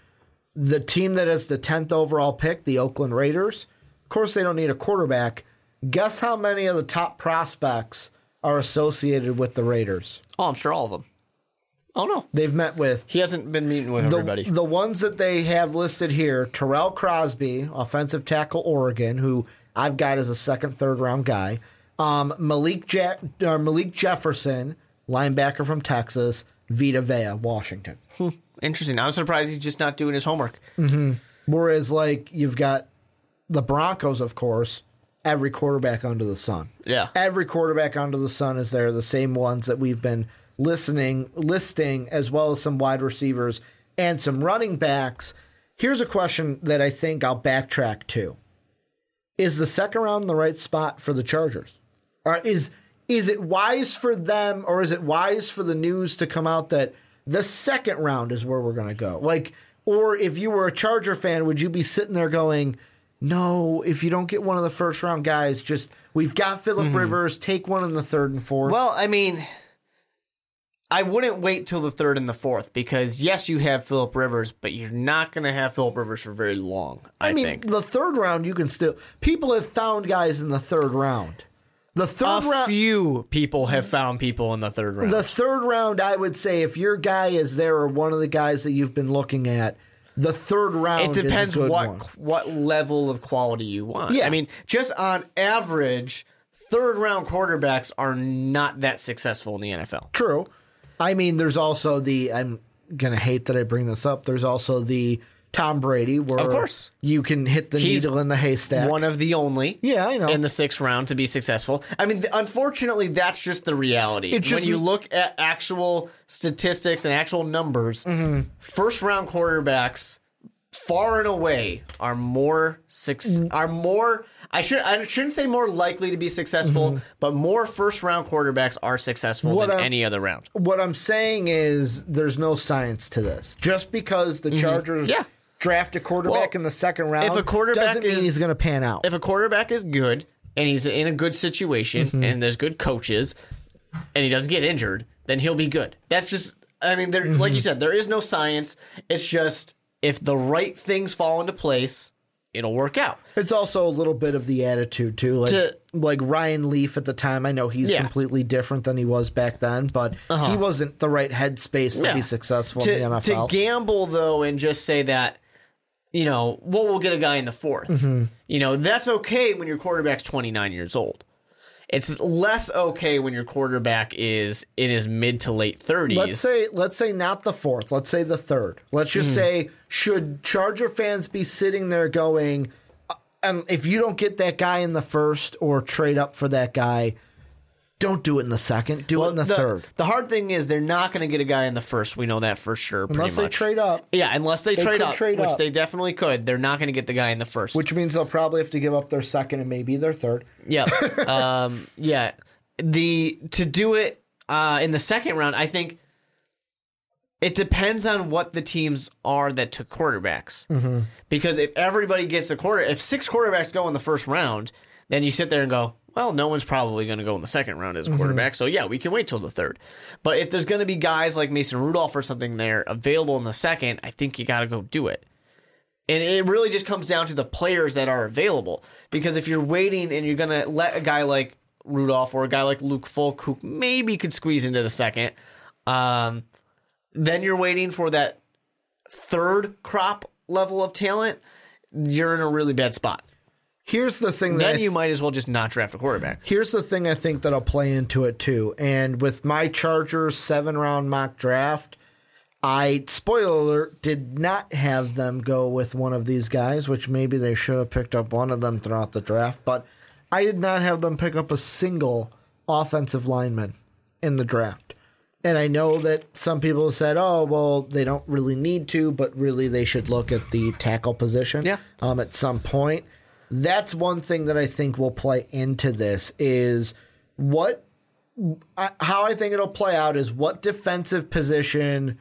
the team that has the 10th overall pick, the Oakland Raiders, of course, they don't need a quarterback. Guess how many of the top prospects are associated with the Raiders? Oh, I'm sure all of them. Oh no, They've met with he hasn't been meeting with the, everybody. the ones that they have listed here Tyrell Crosby, offensive tackle, Oregon, who I've got as a second, third round guy. Um, Malik, or Malik Jefferson, linebacker from Texas. Vita Vea, Washington. Interesting. I'm surprised he's just not doing his homework. Mm-hmm. Whereas, like, you've got the Broncos, of course, every quarterback under the sun. Yeah. Every quarterback under the sun is there, the same ones that we've been listening, listing, as well as some wide receivers and some running backs. Here's a question that I think I'll backtrack to. Is the second round the right spot for the Chargers? Or is is it wise for them or is it wise for the news to come out that the second round is where we're going to go? Like or if you were a Charger fan, would you be sitting there going, "No, if you don't get one of the first round guys, just we've got Philip mm-hmm. Rivers, take one in the third and fourth. Well, I mean, I wouldn't wait till the third and the fourth because yes, you have Philip Rivers, but you're not going to have Philip Rivers for very long. I, I mean, think the third round you can still people have found guys in the third round. The a third round few people have found people in the third round. The third round, I would say, if your guy is there or one of the guys that you've been looking at, the third round. it depends a what one. what level of quality you want. Yeah. I mean, just on average, third round quarterbacks are not that successful in the NFL. True. I mean, there's also the. I'm gonna hate that I bring this up. There's also the Tom Brady, where Of course. you can hit the He's needle in the haystack. One of the only, Yeah, I know. in the sixth round to be successful. I mean, th- unfortunately, that's just the reality. It's just- when you look at actual statistics and actual numbers, Mm-hmm. first round quarterbacks far and away are more suc- Mm. are more. I should I shouldn't say more likely to be successful, but more first round quarterbacks are successful Mm-hmm. What than I'm- any other round. what I'm saying is, there's no science to this. Just because the Chargers Mm-hmm. Yeah. Draft a quarterback Well, in the second round, if a quarterback doesn't mean is- he's gonna pan out. if a quarterback is good and he's in a good situation Mm-hmm. and there's good coaches and he doesn't get injured, then he'll be good. That's just I mean there like you Mm-hmm. said, there is no science. It's just if the right things fall into place, it'll work out. It's also a little bit of the attitude too. Like To- like Ryan Leaf at the time. I know he's Yeah. Uh-huh. completely different than he was back then, but he wasn't the right headspace to Yeah. be successful To, in the to gamble though and just say that you know, well, we'll get a guy in the 4th Mm-hmm. You know, that's okay when your quarterback's 29 years old. It's less okay when your quarterback is in his mid to late 30s. let's say let's say not the fourth. Let's say the third. Let's just Hmm. say should Charger fans be sitting there going, uh, and if you don't get that guy in the first or trade up for that guy, don't do it in the second. Do it in the, third. The hard thing is they're not going to get a guy in the first. We know that for sure. Unless they much. trade up, Yeah, unless they, They trade up, trade which up. they definitely could. They're not going to get the guy in the first. which means they'll probably have to give up their second and maybe their third. yeah, um, yeah. The to do it uh, in the second round, I think it depends on what the teams are that took quarterbacks. Mm-hmm. Because if everybody gets the quarter, if six quarterbacks go in the first round, then you sit there and go, well, no one's probably going to go in the second round as a Mm-hmm. quarterback. So yeah, we can wait till the third. But if there's going to be guys like Mason Rudolph or something there available in the second, I think you got to go do it. And it really just comes down to the players that are available. Because if you're waiting and you're going to let a guy like Rudolph or a guy like Luke Falk, who maybe could squeeze into the second, um, then you're waiting for that third crop level of talent, you're in a really bad spot. Here's the thing that I Then you might as well just not draft a quarterback. Here's the thing I think that'll play into it too. And with my Chargers seven round mock draft, I spoiler alert did not have them go with one of these guys, which maybe they should have picked up one of them throughout the draft, but I did not have them pick up a single offensive lineman in the draft. And I know that some people said, "Oh, well, they don't really need to, but really they should look at the tackle position Yeah. um, at some point." That's one thing that I think will play into this is what how I think it'll play out is what defensive position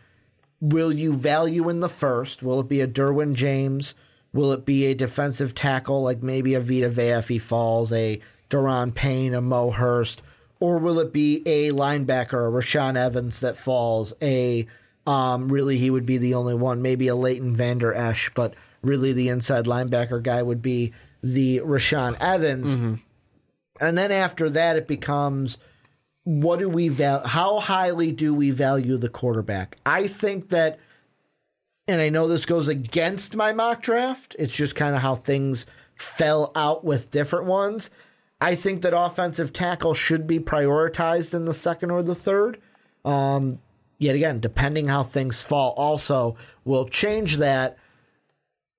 will you value in the first? Will it be a Derwin James? Will it be a defensive tackle like maybe a Vita Vea if he falls, a Da'Ron Payne, a Mo Hurst? Or will it be a linebacker, a Rashaan Evans that falls, a um, really he would be the only one, maybe a Leighton Vander Esch, but really the inside linebacker guy would be the Rashaan Evans. And then after that, it becomes what do we value? how highly do we value the quarterback? I think that and I know this goes against my mock draft. It's just kind of how things fell out with different ones. I think that offensive tackle should be prioritized in the second or the third. Um, yet again, depending how things fall, also will change that.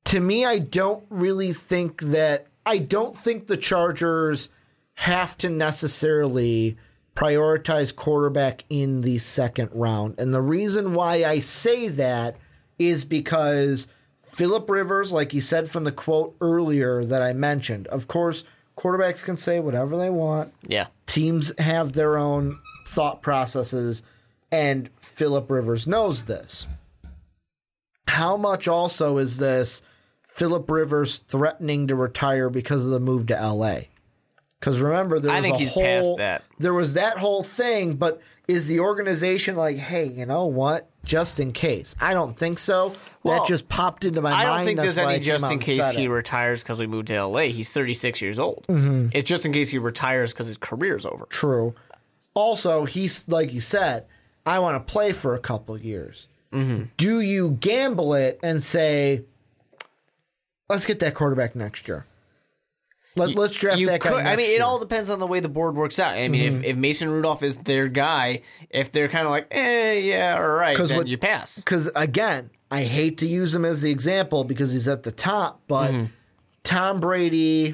To me, I don't really think that I don't think the Chargers have to necessarily prioritize quarterback in the second round. And the reason why I say that is because Philip Rivers, like he said from the quote earlier that I mentioned, of course, quarterbacks can say whatever they want. Yeah. Teams have their own thought processes, and Philip Rivers knows this. How much also is this Philip Rivers threatening to retire because of the move to LA? Because remember, there was a whole there was that whole thing, but is the organization like, hey, you know what? Just in case. I don't think so. Well, that just popped into my I mind. I don't think That's there's any just in case he it. retires because we moved to LA. He's 36 years old. Mm-hmm. It's just in case he retires because his career's over. True. Also, he's like you said, I want to play for a couple years. Mm-hmm. Do you gamble it and say, let's get that quarterback next year? Let, let's draft You that guy. could- I mean, it year. Mm-hmm. all depends on the way the board works out. I mean, if, if Mason Rudolph is their guy, if they're kind of like, eh, yeah, all right, then what- you pass. because again, I hate to use him as the example because he's at the top, but Mm-hmm. Tom Brady,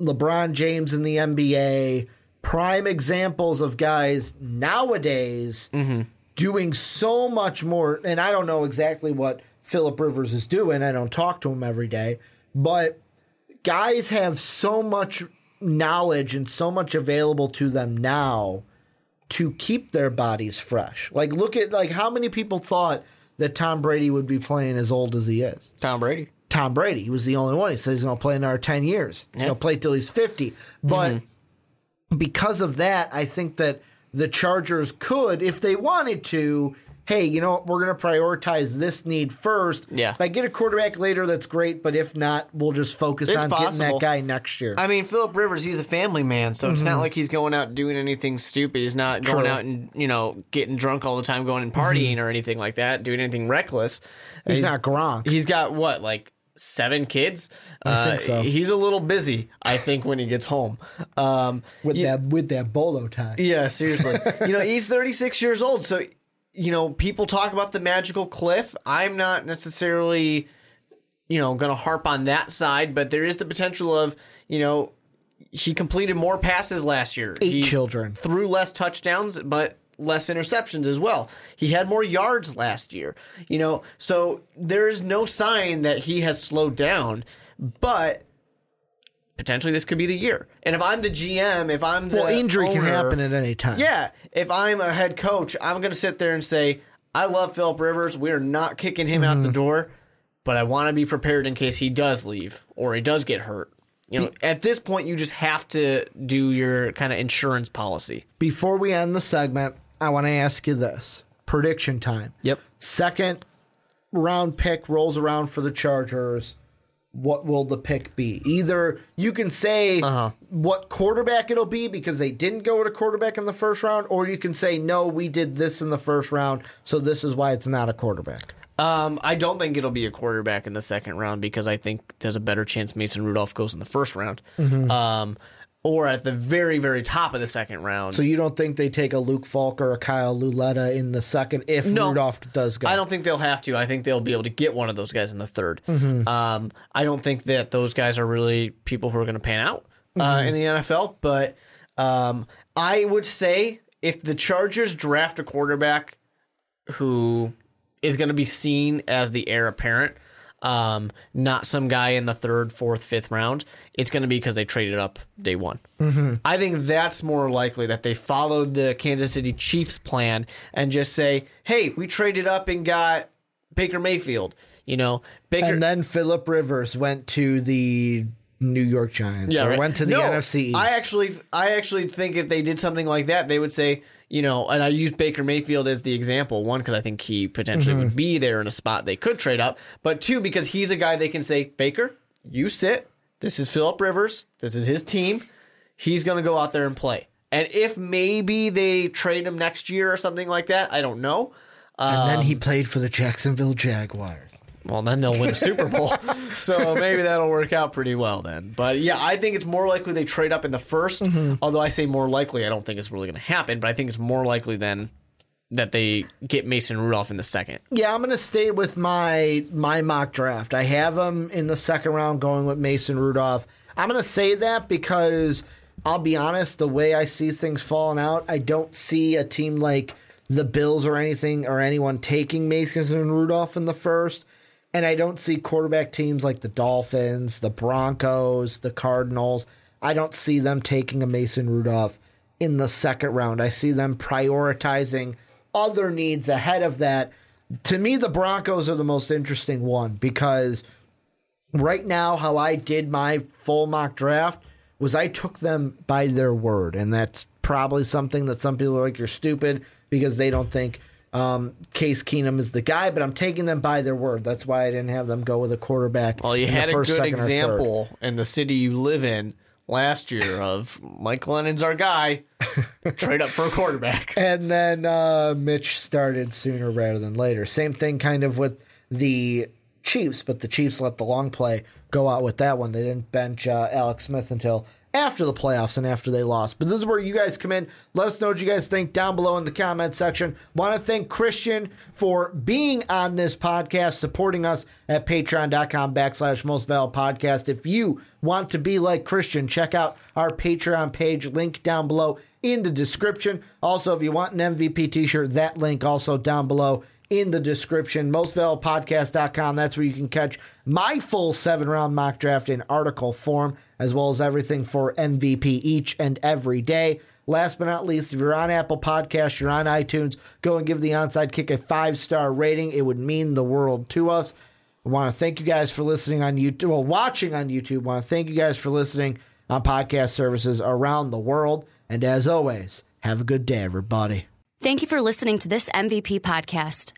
LeBron James in the NBA, prime examples of guys nowadays Mm-hmm. doing so much more. And I don't know exactly what Philip Rivers is doing. I don't talk to him every day, but guys have so much knowledge and so much available to them now to keep their bodies fresh. Like look at like how many people thought that Tom Brady would be playing as old as he is. Tom Brady. Tom Brady, he was the only one. He said he's going to play another 10 years. He's going to play till he's 50. But Mm-hmm. because of that, I think that the Chargers could if they wanted to, hey, you know what, we're going to prioritize this need first. Yeah. If I get a quarterback later that's great, but if not, we'll just focus It's on getting that guy next year. I mean, Philip Rivers, he's a family man, so it's not like he's going out doing anything stupid. He's not going Mm-hmm. True. out and, you know, getting drunk all the time, going and partying or anything like that, doing anything reckless. he's, not Gronk. He's got what, like seven kids? I think so. He's a little busy, I think, when he gets home. Um, with you- that with that bolo tie. yeah, seriously. you know, he's 36 years old, so you know, people talk about the magical cliff. I'm not necessarily you know, going to harp on that side, but there is the potential of, you know, he completed more passes last year. Eight He children. threw less touchdowns, but less interceptions as well. He had more yards last year. You know, so there's no sign that he has slowed down, but potentially this could be the year. And if I'm the GM, if I'm the Well, injury can happen at any time. yeah, if I'm a head coach, I'm going to sit there and say, I love Philip Rivers. We are not kicking him out Mm-hmm. the door, but I want to be prepared in case he does leave or he does get hurt. You know, at this point, you just have to do your kind of insurance policy. Before we end the segment, I want to ask you this prediction time. Yep. Second round pick rolls around for the Chargers. What will the pick be? Either you can say Uh-huh. what quarterback it'll be because they didn't go with a quarterback in the first round, or you can say, no, we did this in the first round, so this is why it's not a quarterback. Um, I don't think it'll be a quarterback in the second round because I think there's a better chance Mason Rudolph goes in the first round, Mm-hmm. um, or at the very, very top of the second round. So you don't think they take a Luke Falk or a Kyle Lauletta in the second if No. Rudolph does go? I don't think they'll have to. I think they'll be able to get one of those guys in the 3rd Mm-hmm. Um, I don't think that those guys are really people who are going to pan out uh, Mm-hmm. in the NFL. But um, I would say if the Chargers draft a quarterback who is going to be seen as the heir apparent, um, not some guy in the third, fourth, fifth round, it's going to be because they traded up day one. Mm-hmm. I think that's more likely that they followed the Kansas City Chiefs plan and just say, "Hey, we traded up and got Baker Mayfield." You know, Baker. And then Philip Rivers went to the New York Giants. or right. went to the No, NFC East. I actually, I actually think if they did something like that, they would say, you know, and I use Baker Mayfield as the example. One, because I think he potentially Mm-hmm. would be there in a spot they could trade up, but two, because he's a guy they can say, Baker, you sit. This is Philip Rivers. This is his team. He's going to go out there and play. And if maybe they trade him next year or something like that, I don't know. and then Um, he played for the Jacksonville Jaguars. Well, then they'll win a Super Bowl. so maybe that'll work out pretty well then. But yeah, I think it's more likely they trade up in the 1st mm-hmm. Although I say more likely, I don't think it's really going to happen. But I think it's more likely than that they get Mason Rudolph in the second. Yeah, I'm going to stay with my my mock draft. I have him in the second round going with Mason Rudolph. I'm going to say that because I'll be honest, the way I see things falling out, I don't see a team like the Bills or anything or anyone taking Mason Rudolph in the first. And I don't see quarterback teams like the Dolphins, the Broncos, the Cardinals. I don't see them taking a Mason Rudolph in the second round. I see them prioritizing other needs ahead of that. To me, the Broncos are the most interesting one because right now, how I did my full mock draft was I took them by their word. And that's probably something that some people are like, you're stupid because they don't think um, Case Keenum is the guy, but I'm taking them by their word. That's why I didn't have them go with a quarterback. Well, you had a good second, or third. example in the city you live in last year of Mike Glennon's our guy. trade up for a quarterback. And then uh, Mitch started sooner rather than later. Same thing kind of with the Chiefs, but the Chiefs let the long play go out with that one. They didn't bench uh, Alex Smith until after the playoffs and after they lost. But this is where you guys come in. Let us know what you guys think down below in the comment section. Want to thank Christian for being on this podcast, supporting us at patreon.com backslash most valid podcast. If you want to be like Christian, check out our Patreon page, link down below in the description. Also, if you want an MVP t-shirt, that link also down below in the description. MostValidPodcast.com. That's where you can catch my full seven round mock draft in article form, as well as everything for MVP each and every day. Last but not least, if you're on Apple Podcasts, you're on iTunes, go and give the onside kick a five star rating. It would mean the world to us. I want to thank you guys for listening on YouTube, well, watching on YouTube. I want to thank you guys for listening on podcast services around the world. And as always, have a good day, everybody. Thank you for listening to this MVP podcast.